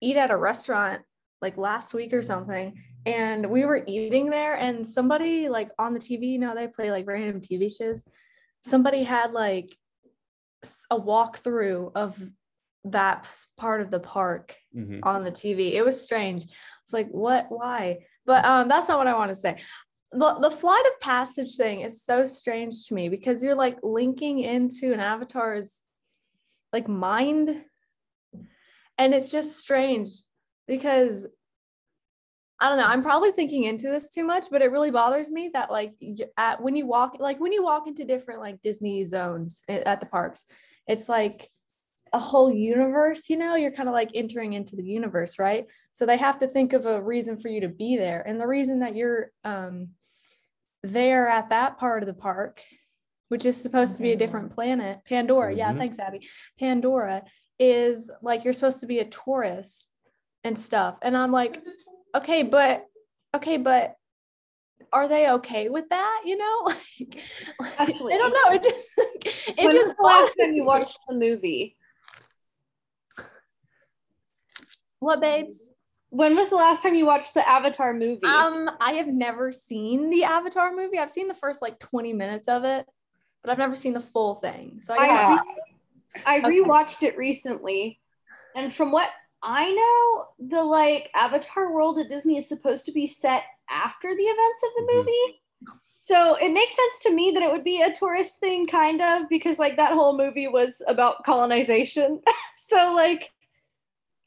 eat at a restaurant like last week or something and we were eating there and somebody like on the TV, you know, they play like random TV shows. Somebody had like a walkthrough of that part of the park Mhm. on the TV. It was strange. It's like, what? Why? But um, that's not what I want to say. The, the flight of passage thing is so strange to me because you're like linking into an avatar's like mind. And it's just strange because I don't know. I'm probably thinking into this too much, but it really bothers me that like at when you walk like when you walk into different like Disney zones at the parks, it's like a whole universe, you know, you're kind of like entering into the universe, right? So they have to think of a reason for you to be there. And the reason that you're um there at that part of the park, which is supposed to be a different planet, Pandora. Mm-hmm. Yeah, thanks, Abby. Pandora is like you're supposed to be a tourist and stuff. And I'm like, okay, but okay, but are they okay with that? You know, like, Actually, I don't know. It just it when just the last time you watched the movie. What, babes? When was the last time you watched the Avatar movie? Um, I have never seen the Avatar movie. I've seen the first like 20 minutes of it, but I've never seen the full thing. So I, I, re- I rewatched okay. it recently, and from what I know, the like Avatar world at Disney is supposed to be set after the events of the mm-hmm. movie. So it makes sense to me that it would be a tourist thing, kind of, because like that whole movie was about colonization. so like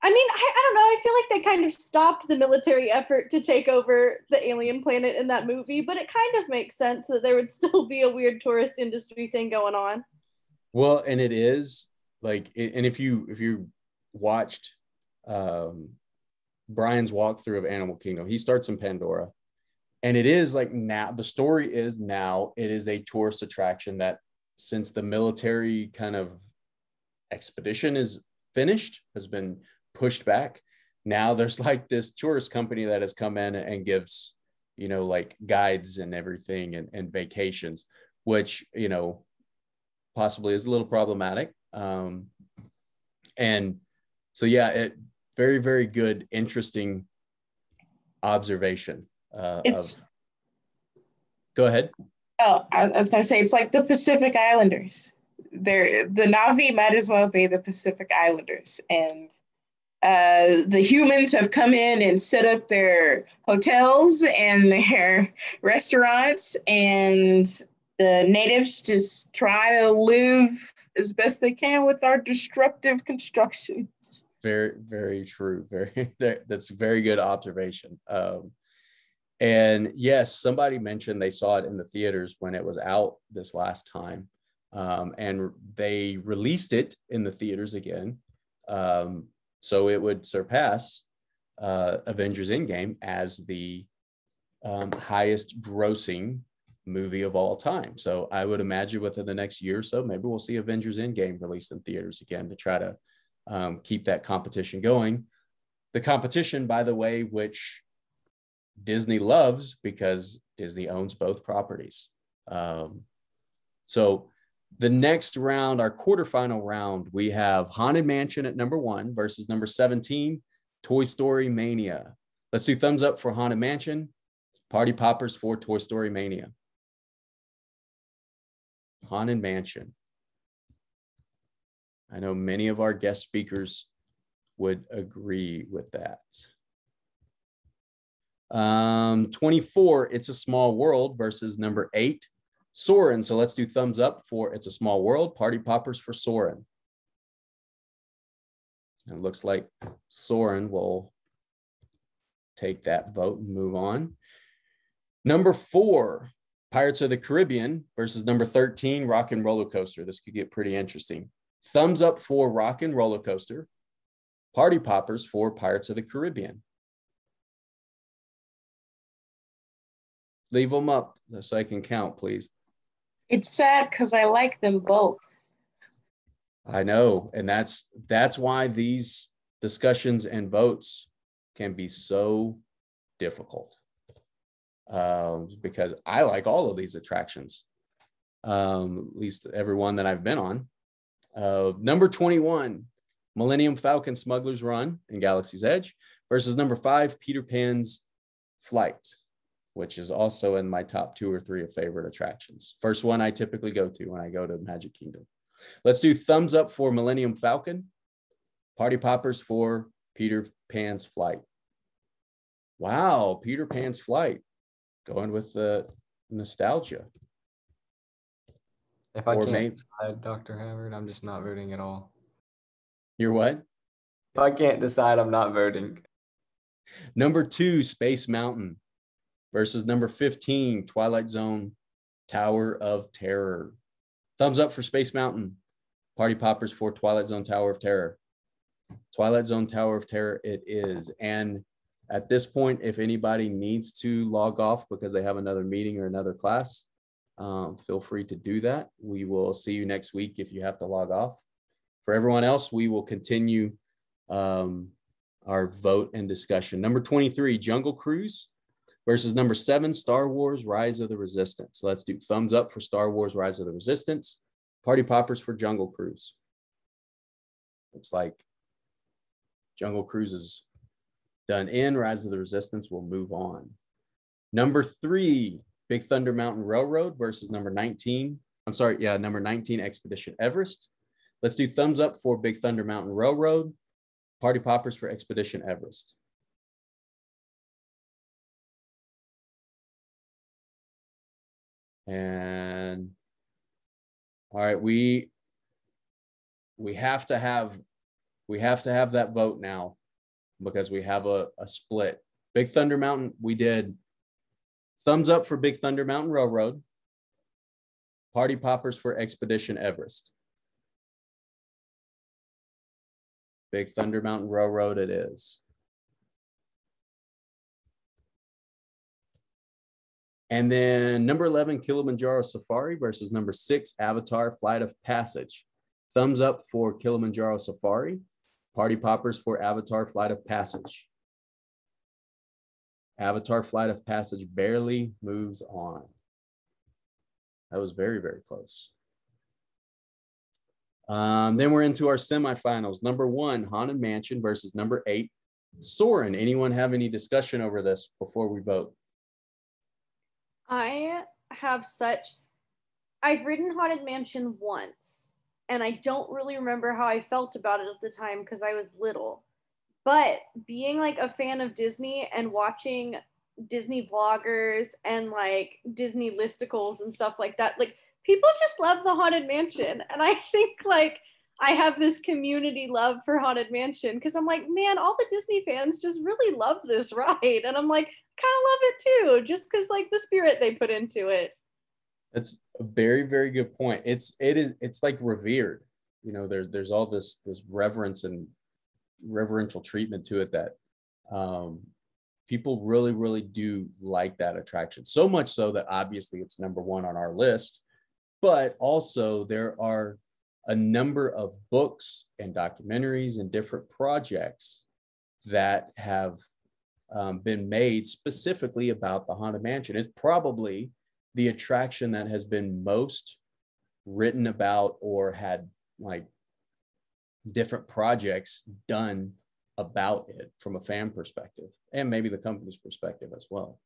I mean, I, I don't know. I feel like they kind of stopped the military effort to take over the alien planet in that movie, but it kind of makes sense that there would still be a weird tourist industry thing going on. Well, and it is like, and if you if you watched um, Brian's walkthrough of Animal Kingdom, he starts in Pandora, and it is like now the story is now it is a tourist attraction that since the military kind of expedition is finished has been pushed back. Now there's like this tourist company that has come in and gives, you know, like guides and everything and, and vacations, which, you know, possibly is a little problematic. Um, and so, yeah, it very, very good, interesting observation. Uh, it's, of, go ahead. Oh, I was going to say, it's like the Pacific Islanders. They're, the Na'vi might as well be the Pacific Islanders. And uh, the humans have come in and set up their hotels and their restaurants, and the natives just try to live as best they can with our destructive constructions. Very, very true. Very, that's very good observation. Um, and yes, somebody mentioned they saw it in the theaters when it was out this last time. Um, and they released it in the theaters again. Um, so it would surpass uh, Avengers Endgame as the um, highest grossing movie of all time. So I would imagine within the next year or so, maybe we'll see Avengers Endgame released in theaters again to try to um, keep that competition going. The competition, by the way, which Disney loves because Disney owns both properties. Um, so the next round, our quarterfinal round, we have Haunted Mansion at number one versus number 17, Toy Story Mania. Let's do thumbs up for Haunted Mansion, Party Poppers for Toy Story Mania. Haunted Mansion. I know many of our guest speakers would agree with that. Um, 24, It's a Small World versus number eight, Soarin'. So let's do thumbs up for It's a Small World. Party Poppers for Soarin'. It looks like Soarin' will take that vote and move on. Number four, Pirates of the Caribbean versus number 13, Rock and Roller Coaster. This could get pretty interesting. Thumbs up for Rock and Roller Coaster. Party Poppers for Pirates of the Caribbean. Leave them up so I can count, please. It's sad because I like them both. I know, and that's that's why these discussions and votes can be so difficult. Um, because I like all of these attractions, um, at least every one that I've been on. Uh, number 21, Millennium Falcon Smuggler's Run in Galaxy's Edge versus number five, Peter Pan's Flight which is also in my top two or three of favorite attractions. First one I typically go to when I go to Magic Kingdom. Let's do thumbs up for Millennium Falcon, Party Poppers for Peter Pan's Flight. Wow, Peter Pan's Flight, going with the nostalgia. If I or can't maybe, decide, Dr. Havard, I'm just not voting at all. You're what? If I can't decide, I'm not voting. Number two, Space Mountain versus number 15, Twilight Zone Tower of Terror. Thumbs up for Space Mountain. Party Poppers for Twilight Zone Tower of Terror. Twilight Zone Tower of Terror, it is. And at this point, if anybody needs to log off because they have another meeting or another class, um, feel free to do that. We will see you next week if you have to log off. For everyone else, we will continue um, our vote and discussion. Number 23, Jungle Cruise versus number seven, Star Wars Rise of the Resistance. So let's do thumbs up for Star Wars Rise of the Resistance, party poppers for Jungle Cruise. Looks like Jungle Cruise is done in. Rise of the Resistance will move on. Number three, Big Thunder Mountain Railroad versus number 19. I'm sorry, yeah, number 19, Expedition Everest. Let's do thumbs up for Big Thunder Mountain Railroad, party poppers for Expedition Everest. And all right, we we have to have we have to have that vote now because we have a, a split. Big Thunder Mountain, we did thumbs up for Big Thunder Mountain Railroad, party poppers for Expedition Everest. Big Thunder Mountain Railroad it is. And then number 11, Kilimanjaro Safari versus number six, Avatar Flight of Passage. Thumbs up for Kilimanjaro Safari. Party poppers for Avatar Flight of Passage. Avatar Flight of Passage barely moves on. That was very, very close. Um, then we're into our semifinals. Number one, Haunted Mansion versus number eight, Soarin'. Anyone have any discussion over this before we vote? I have such. I've ridden Haunted Mansion once, and I don't really remember how I felt about it at the time because I was little. But being like a fan of Disney and watching Disney vloggers and like Disney listicles and stuff like that, like people just love the Haunted Mansion. And I think like I have this community love for Haunted Mansion because I'm like, man, all the Disney fans just really love this ride. And I'm like, kind of love it too, just because like the spirit they put into it. That's a very, very good point. It's it is it's like revered. You know, there's there's all this this reverence and reverential treatment to it that um people really, really do like that attraction. So much so that obviously it's number one on our list, but also there are a number of books and documentaries and different projects that have um, been made specifically about the Haunted Mansion. It's probably the attraction that has been most written about or had like different projects done about it from a fan perspective and maybe the company's perspective as well.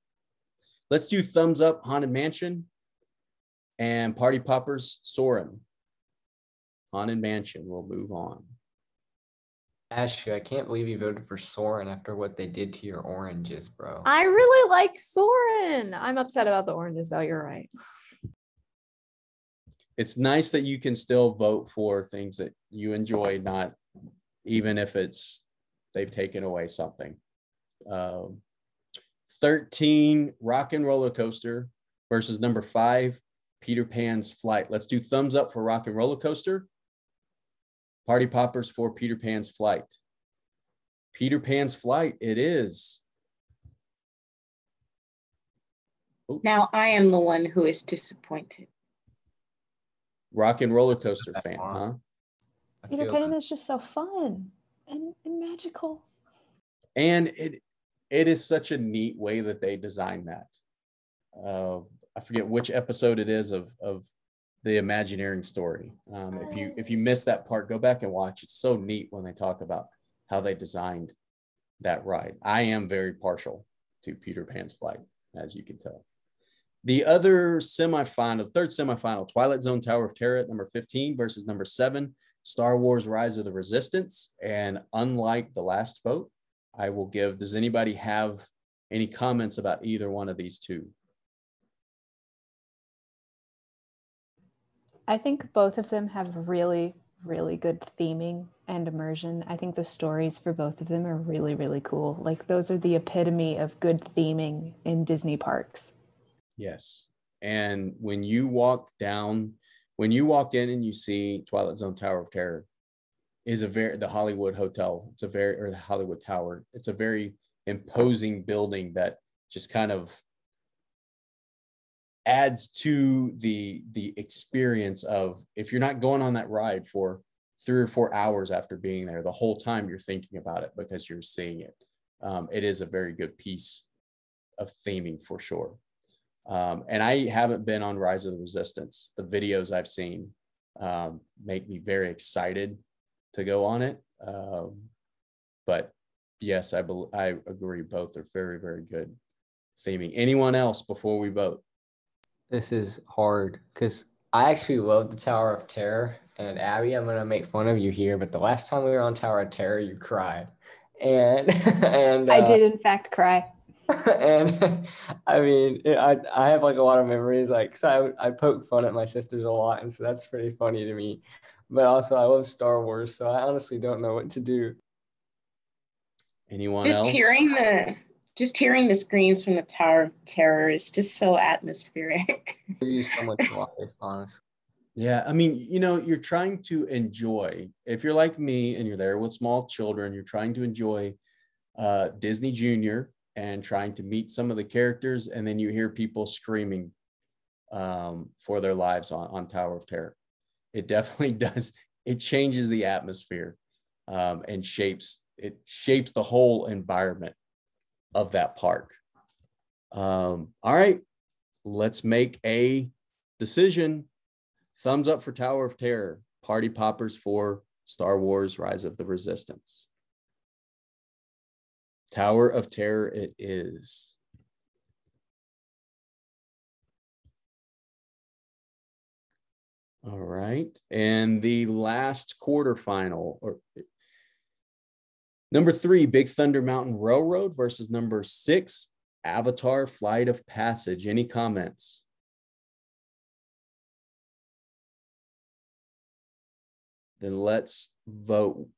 Let's do thumbs up Haunted Mansion and Party Poppers Soarin'. Haunted Mansion We'll move on. Ashley, I can't believe you voted for Soarin' after what they did to your oranges, bro. I really like Soarin'. I'm upset about the oranges, though. You're right. It's nice that you can still vote for things that you enjoy, not even if it's they've taken away something. Um, 13 Rock and Roller Coaster versus number five Peter Pan's Flight. Let's do thumbs up for Rock and Roller Coaster. Party Poppers for Peter Pan's Flight. Peter Pan's Flight, it is. Now I am the one who is disappointed. Rock and Roller Coaster fan, huh? Peter Pan that. is just so fun and, and magical. And it it is such a neat way that they designed that. Uh, I forget which episode it is of of the Imagineering story. Um, if you if you missed that part, go back and watch. It's so neat when they talk about how they designed that ride. I am very partial to Peter Pan's flight, as you can tell. The other semifinal, third semifinal, Twilight Zone Tower of Terror at number 15 versus number seven, Star Wars Rise of the Resistance. And unlike the last vote, I will give, does anybody have any comments about either one of these two? I think both of them have really really good theming and immersion. I think the stories for both of them are really, really cool. Like those are the epitome of good theming in Disney parks. Yes. And when you walk down, when you walk in and you see Twilight Zone Tower of Terror, is a very the Hollywood Hotel. It's a very or the Hollywood Tower. It's a very imposing building that just kind of adds to the the experience of if you're not going on that ride for three or four hours after being there the whole time you're thinking about it because you're seeing it. Um, it is a very good piece of theming for sure. Um, and i haven't been on rise of the resistance. The videos i've seen um, make me very excited to go on it. Um, but yes i believe i agree both are very very good theming. Anyone else before we vote This is hard because I actually love the Tower of Terror. And Abby, I'm gonna make fun of you here, but the last time we were on Tower of Terror, you cried, and and I uh, did, in fact, cry. and I mean, I I have like a lot of memories. Like, so I I poke fun at my sisters a lot, and so that's pretty funny to me. But also, I love Star Wars, so I honestly don't know what to do. anyone Just else hearing the just hearing the screams from the Tower of Terror is just so atmospheric. Gives you so much life, honestly. Yeah, I mean, you know, you're trying to enjoy. If you're like me and you're there with small children, you're trying to enjoy uh, Disney Junior and trying to meet some of the characters, and then you hear people screaming um, for their lives on, on Tower of Terror. It definitely does. It changes the atmosphere um, and shapes it shapes the whole environment of that park. Um, all right, let's make a decision. Thumbs up for Tower of Terror. Party poppers for Star Wars Rise of the Resistance. Tower of Terror it is. All right. And the last quarterfinal or number three, Big Thunder Mountain Railroad versus number six, Avatar Flight of Passage. Any comments? Then let's vote.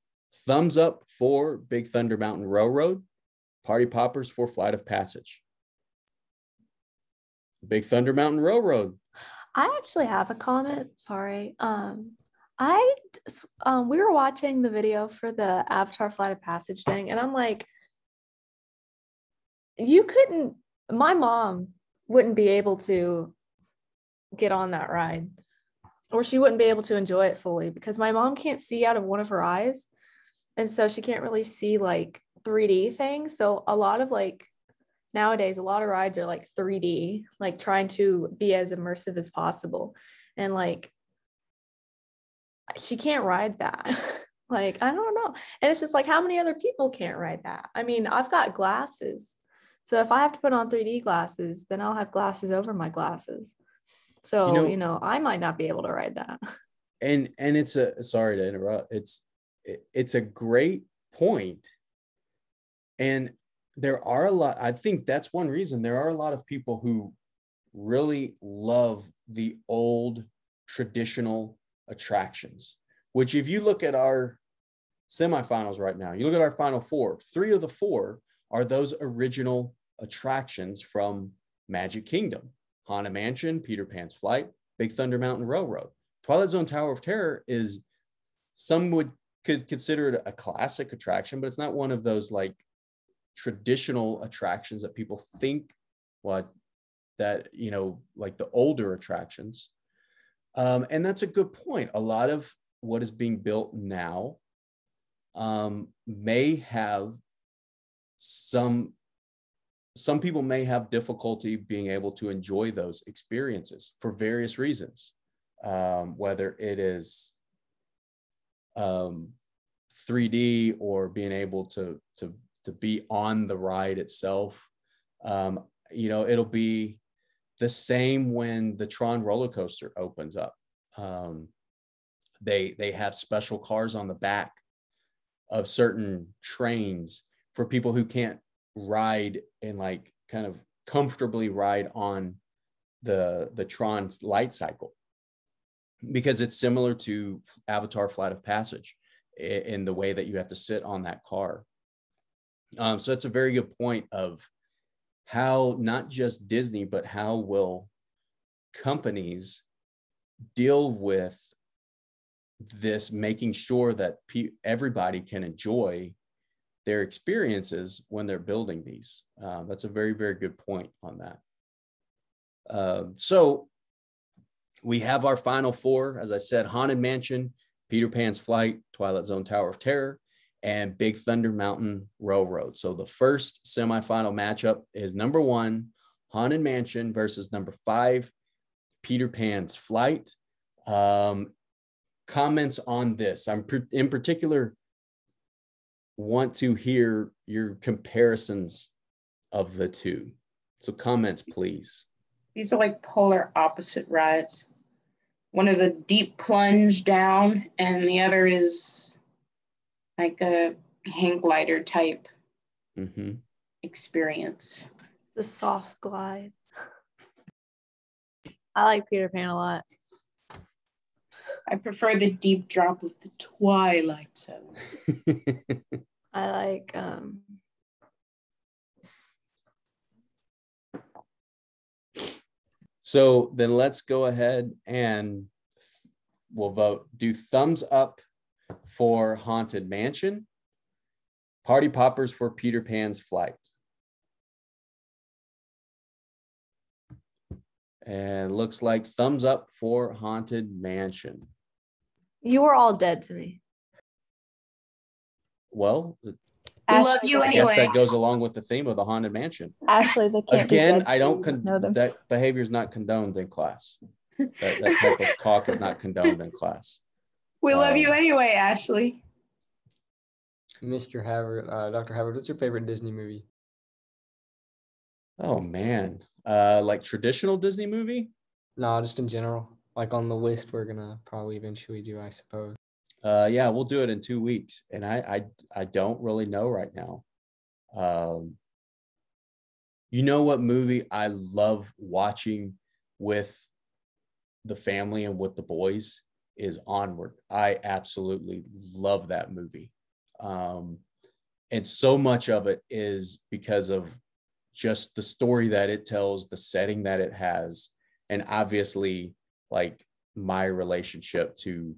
Thumbs up for Big Thunder Mountain Railroad. Party poppers for Flight of Passage. Big Thunder Mountain Railroad. I actually have a comment. Sorry. Um, I um, we were watching the video for the Avatar Flight of Passage thing, and I'm like, you couldn't. My mom wouldn't be able to get on that ride, or she wouldn't be able to enjoy it fully because my mom can't see out of one of her eyes, and so she can't really see like 3D things. So a lot of like nowadays a lot of rides are like 3D, like trying to be as immersive as possible. And like she can't ride that. like, I don't know. And it's just like how many other people can't ride that? I mean, I've got glasses. So if I have to put on 3D glasses, then I'll have glasses over my glasses. So, You know- you know, I might not be able to ride that. and and it's a sorry to interrupt it's it's a great point and there are a lot i think that's one reason there are a lot of people who really love the old traditional attractions which if you look at our semifinals right now you look at our final four three of the four are those original attractions from magic kingdom haunted mansion peter pan's flight big thunder mountain railroad Twilight Zone Tower of Terror is some would could consider it a classic attraction, but it's not one of those like traditional attractions that people think what that you know like the older attractions. Um, and that's a good point. A lot of what is being built now um, may have some some people may have difficulty being able to enjoy those experiences for various reasons um, whether it is um, 3D or being able to to to be on the ride itself. Um, you know, it'll be the same when the Tron roller coaster opens up. Um, they they have special cars on the back of certain trains for people who can't ride and like kind of comfortably ride on the the Tron's light cycle because it's similar to Avatar Flight of Passage in the way that you have to sit on that car. Um, so that's a very good point of how not just Disney, but how will companies deal with this, making sure that pe- everybody can enjoy their experiences when they're building these. Uh, that's a very, very good point on that. Uh, so we have our final four, as I said, Haunted Mansion, Peter Pan's Flight, Twilight Zone Tower of Terror, and Big Thunder Mountain Railroad. So the first semifinal matchup is number one, Haunted Mansion versus number five, Peter Pan's Flight. Um, comments on this? I'm in particular want to hear your comparisons of the two. So comments, please. These are like polar opposite rides. One is a deep plunge down, and the other is like a hang glider type mm-hmm. experience. The soft glide. I like Peter Pan a lot. I prefer the deep drop of the Twilight Zone. I like um So then let's go ahead and we'll vote. Do thumbs up for Haunted Mansion, Party Poppers for Peter Pan's Flight. And looks like thumbs up for Haunted Mansion. You were all dead to me. Well, we love you I guess that goes along with the theme of the Haunted Mansion. Ashley, they can't Again, I don't con- know that behavior is not condoned in class. That, that type of talk is not condoned in class. We love you Um, anyway, Ashley. Mr. Havard, uh, Dr. Havard, what's your favorite Disney movie? Oh man, uh, like traditional Disney movie. No, just in general. Like on the list, we're gonna probably eventually do, I suppose. Uh, yeah, we'll do it in two weeks, and I I I don't really know right now. Um, you know what movie I love watching with the family and with the boys is Onward. I absolutely love that movie. Um, and so much of it is because of just the story that it tells, the setting that it has, and obviously like my relationship to,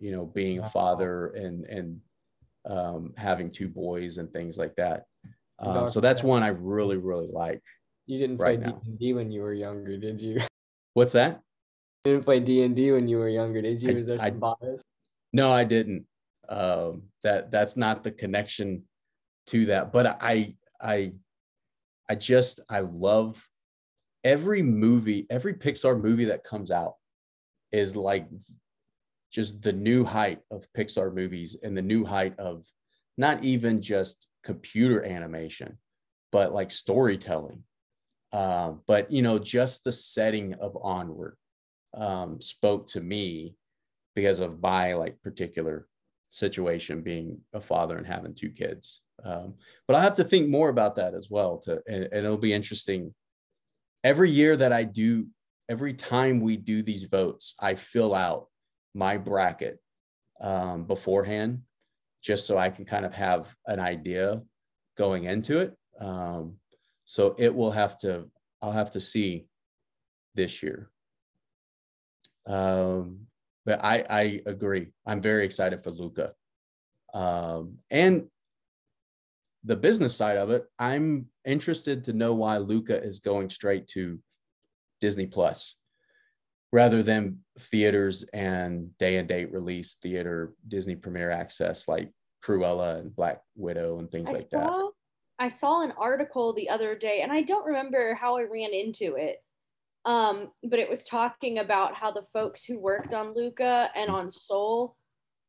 you know, being a father and and um, having two boys and things like that. Um, so that's one I really really like. You didn't play now. D&D when you were younger, did you? What's that? You didn't play D&D when you were younger, did you? Was there I- some bias? No, I didn't. Um, that that's not the connection to that. But I I I just I love every movie, every Pixar movie that comes out is like just the new height of Pixar movies and the new height of not even just computer animation, but like storytelling. Uh, but you know, just the setting of Onward um, spoke to me because of my like particular situation being a father and having two kids. Um, but i have to think more about that as well to and, and it'll be interesting. Every year that i do every time we do these votes i fill out my bracket um, beforehand just so i can kind of have an idea going into it. Um, so it will have to i'll have to see this year um, but I I agree. I'm very excited for Luca, um, and the business side of it. I'm interested to know why Luca is going straight to Disney Plus rather than theaters and day and date release theater Disney Premiere Access like Cruella and Black Widow and things I like that. I saw an article the other day, and I don't remember how I ran into it. Um, but it was talking about how the folks who worked on Luca and on Soul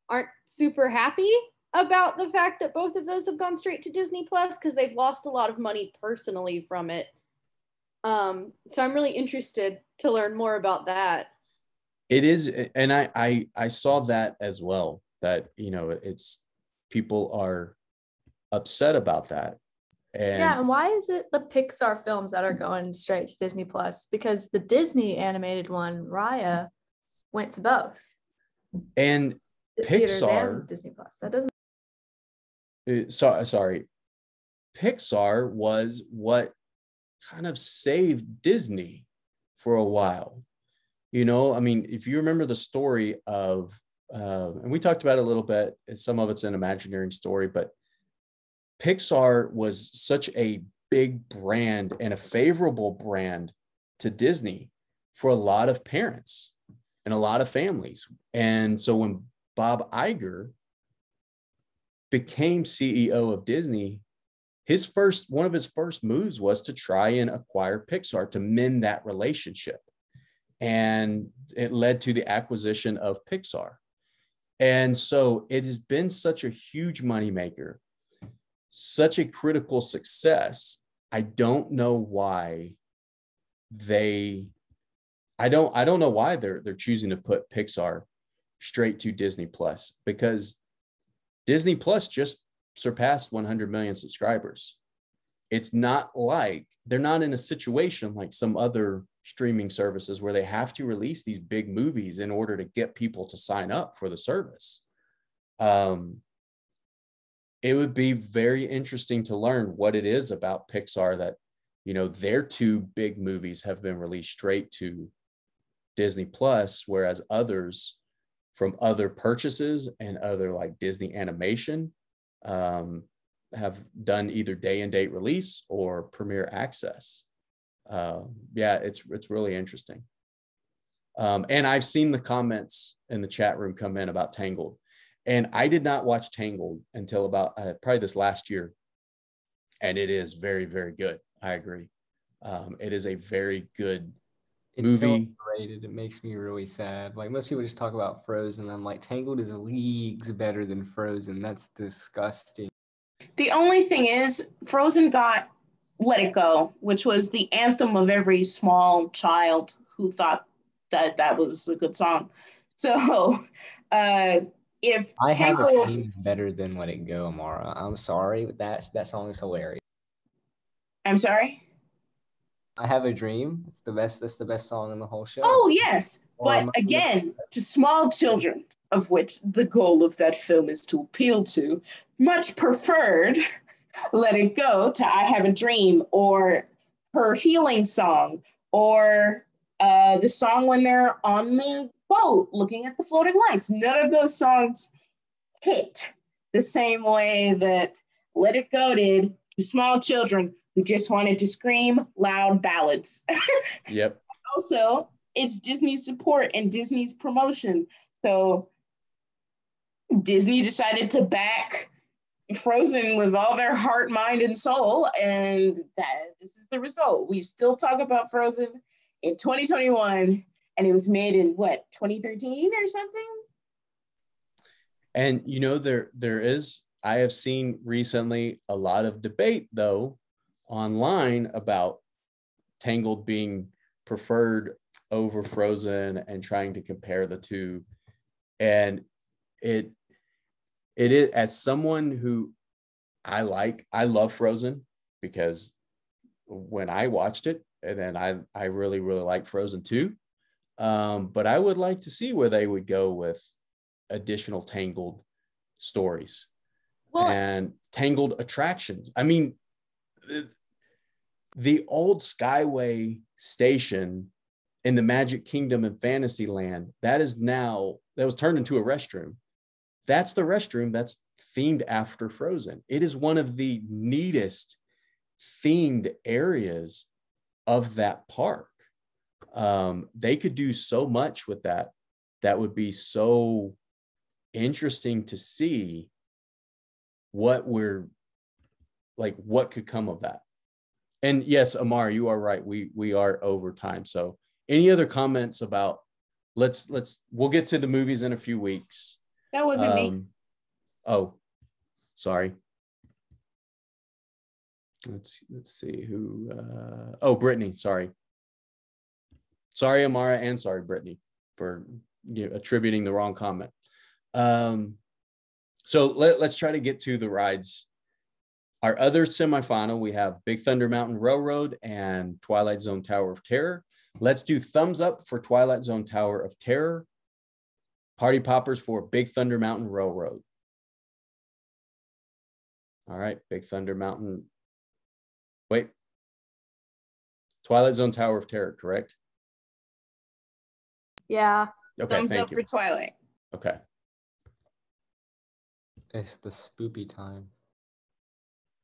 aren't super happy about the fact that both of those have gone straight to Disney Plus because they've lost a lot of money personally from it. Um, so I'm really interested to learn more about that. it is and I, I i saw that as well that you know it's people are upset about that and yeah, and why is it the Pixar films that are going straight to Disney Plus? Because the Disney animated one, Raya, went to both. And the Pixar- and Disney Plus. That doesn't uh, sorry, sorry, Pixar was what kind of saved Disney for a while. You know, I mean, if you remember the story of, uh, and we talked about it a little bit, some of it's an Imagineering story, but Pixar was such a big brand and a favorable brand to Disney for a lot of parents and a lot of families. And so when Bob Iger became CEO of Disney, his first one of his first moves was to try and acquire Pixar to mend that relationship. And it led to the acquisition of Pixar. And so it has been such a huge moneymaker, such a critical success. I don't know why they I don't I don't know why they're they're choosing to put Pixar straight to Disney Plus because Disney Plus just surpassed 100 million subscribers. It's not like they're not in a situation like some other streaming services where they have to release these big movies in order to get people to sign up for the service. Um, it would be very interesting to learn what it is about Pixar that, you know, their two big movies have been released straight to Disney Plus, whereas others from other purchases and other like Disney animation um, have done either day and date release or premiere access. Uh, yeah, it's it's really interesting. Um, and I've seen the comments in the chat room come in about Tangled, and I did not watch Tangled until about uh, probably this last year, and it is very very good. I agree. Um, it is a very good It's movie. so underrated. It makes me really sad. Like most people just talk about Frozen. I'm like, Tangled is leagues better than Frozen. That's disgusting. The only thing is, Frozen got Let It Go, which was the anthem of every small child who thought that that was a good song. So, uh, if I have a Tangled, dream better than Let It Go, Amara. I'm sorry, but that that song is hilarious. I'm sorry. I have a dream. It's the best. That's the best song in the whole show. Oh, yes. Or But again, to small children, of which the goal of that film is to appeal to, much preferred Let It Go to I Have a Dream or her healing song or uh, the song when they're on the boat looking at the floating lights. None of those songs hit the same way that Let It Go did to small children who just wanted to scream loud ballads. Yep. also it's Disney's support and Disney's promotion. So Disney decided to back Frozen with all their heart, mind, and soul, and that this is the result. We still talk about Frozen in 2021, and it was made in what 2013 or something. And you know there there is I have seen recently a lot of debate though online about Tangled being preferred over Frozen and trying to compare the two. And it it is as someone who I like, I love Frozen because when I watched it, and then I I really really like Frozen too. Um, but I would like to see where they would go with additional Tangled stories well and Tangled attractions. I mean, the, the old Skyway station in the Magic Kingdom and Fantasyland that is now that was turned into a restroom. That's the restroom that's themed after Frozen. It is one of the neatest themed areas of that park. Um, they could do so much with that. That would be so interesting to see what we're like what could come of that. And yes amar you are right. We we are over time. So any other comments about let's let's we'll get to the movies in a few weeks. That wasn't me. Um, oh sorry. Let's let's see who uh oh brittany sorry sorry amara and sorry brittany for you know, attributing the wrong comment um so let, let's try to get to the rides our other semifinal we have big thunder mountain railroad and twilight zone tower of terror let's do thumbs up for twilight zone tower of terror Party Poppers for Big Thunder Mountain Railroad. All right, Big Thunder Mountain. Wait. Twilight Zone Tower of Terror, correct? Yeah. Okay, Thumbs thank up you. for Twilight. Okay. It's the spoopy time.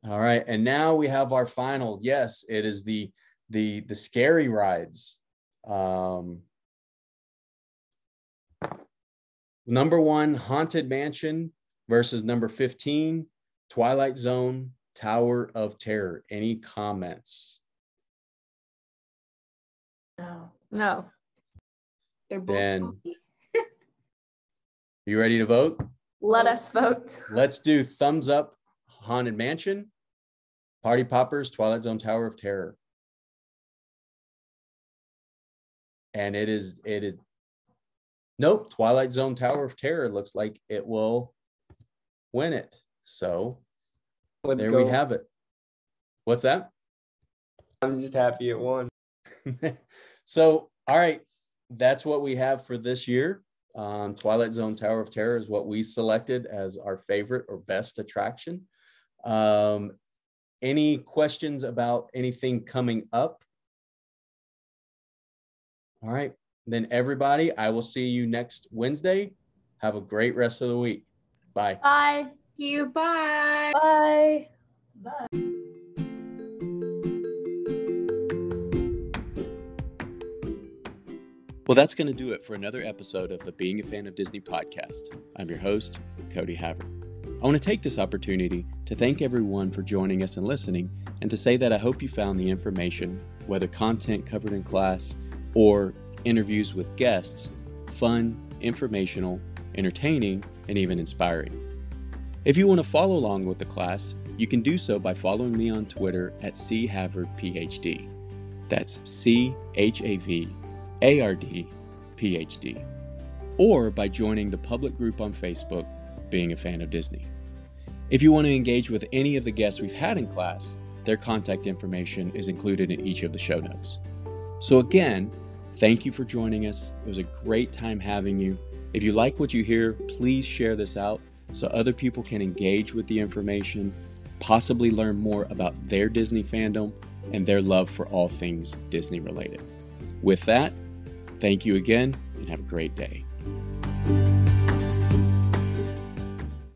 All right, and now we have our final. Yes, it is the the the scary rides. Um, number one, Haunted Mansion versus number fifteen, Twilight Zone Tower of Terror. Any comments? No. No. They're both Then- spooky. You ready to vote? Let us vote. Let's do thumbs up, Haunted Mansion, Party Poppers, Twilight Zone Tower of Terror. And it is, it is, nope, Twilight Zone Tower of Terror looks like it will win it. So Let's there go. we have it. What's that? I'm just happy it won. so, all right, that's what we have for this year. Um, Twilight Zone Tower of Terror is what we selected as our favorite or best attraction. Um, any questions about anything coming up? All right, then everybody, I will see you next Wednesday. Have a great rest of the week. Bye. Bye. You bye. Bye. Well, that's going to do it for another episode of the Being a Fan of Disney podcast. I'm your host, Cody Havard. I want to take this opportunity to thank everyone for joining us and listening, and to say that I hope you found the information, whether content covered in class or interviews with guests, fun, informational, entertaining, and even inspiring. If you want to follow along with the class, you can do so by following me on Twitter at CHavardPhD. That's C H A V ARD PhD, or by joining the public group on Facebook, Being a Fan of Disney. If you want to engage with any of the guests we've had in class, their contact information is included in each of the show notes. So, again, thank you for joining us. It was a great time having you. If you like what you hear, please share this out so other people can engage with the information, possibly learn more about their Disney fandom and their love for all things Disney related. With that, Thank you again and have a great day.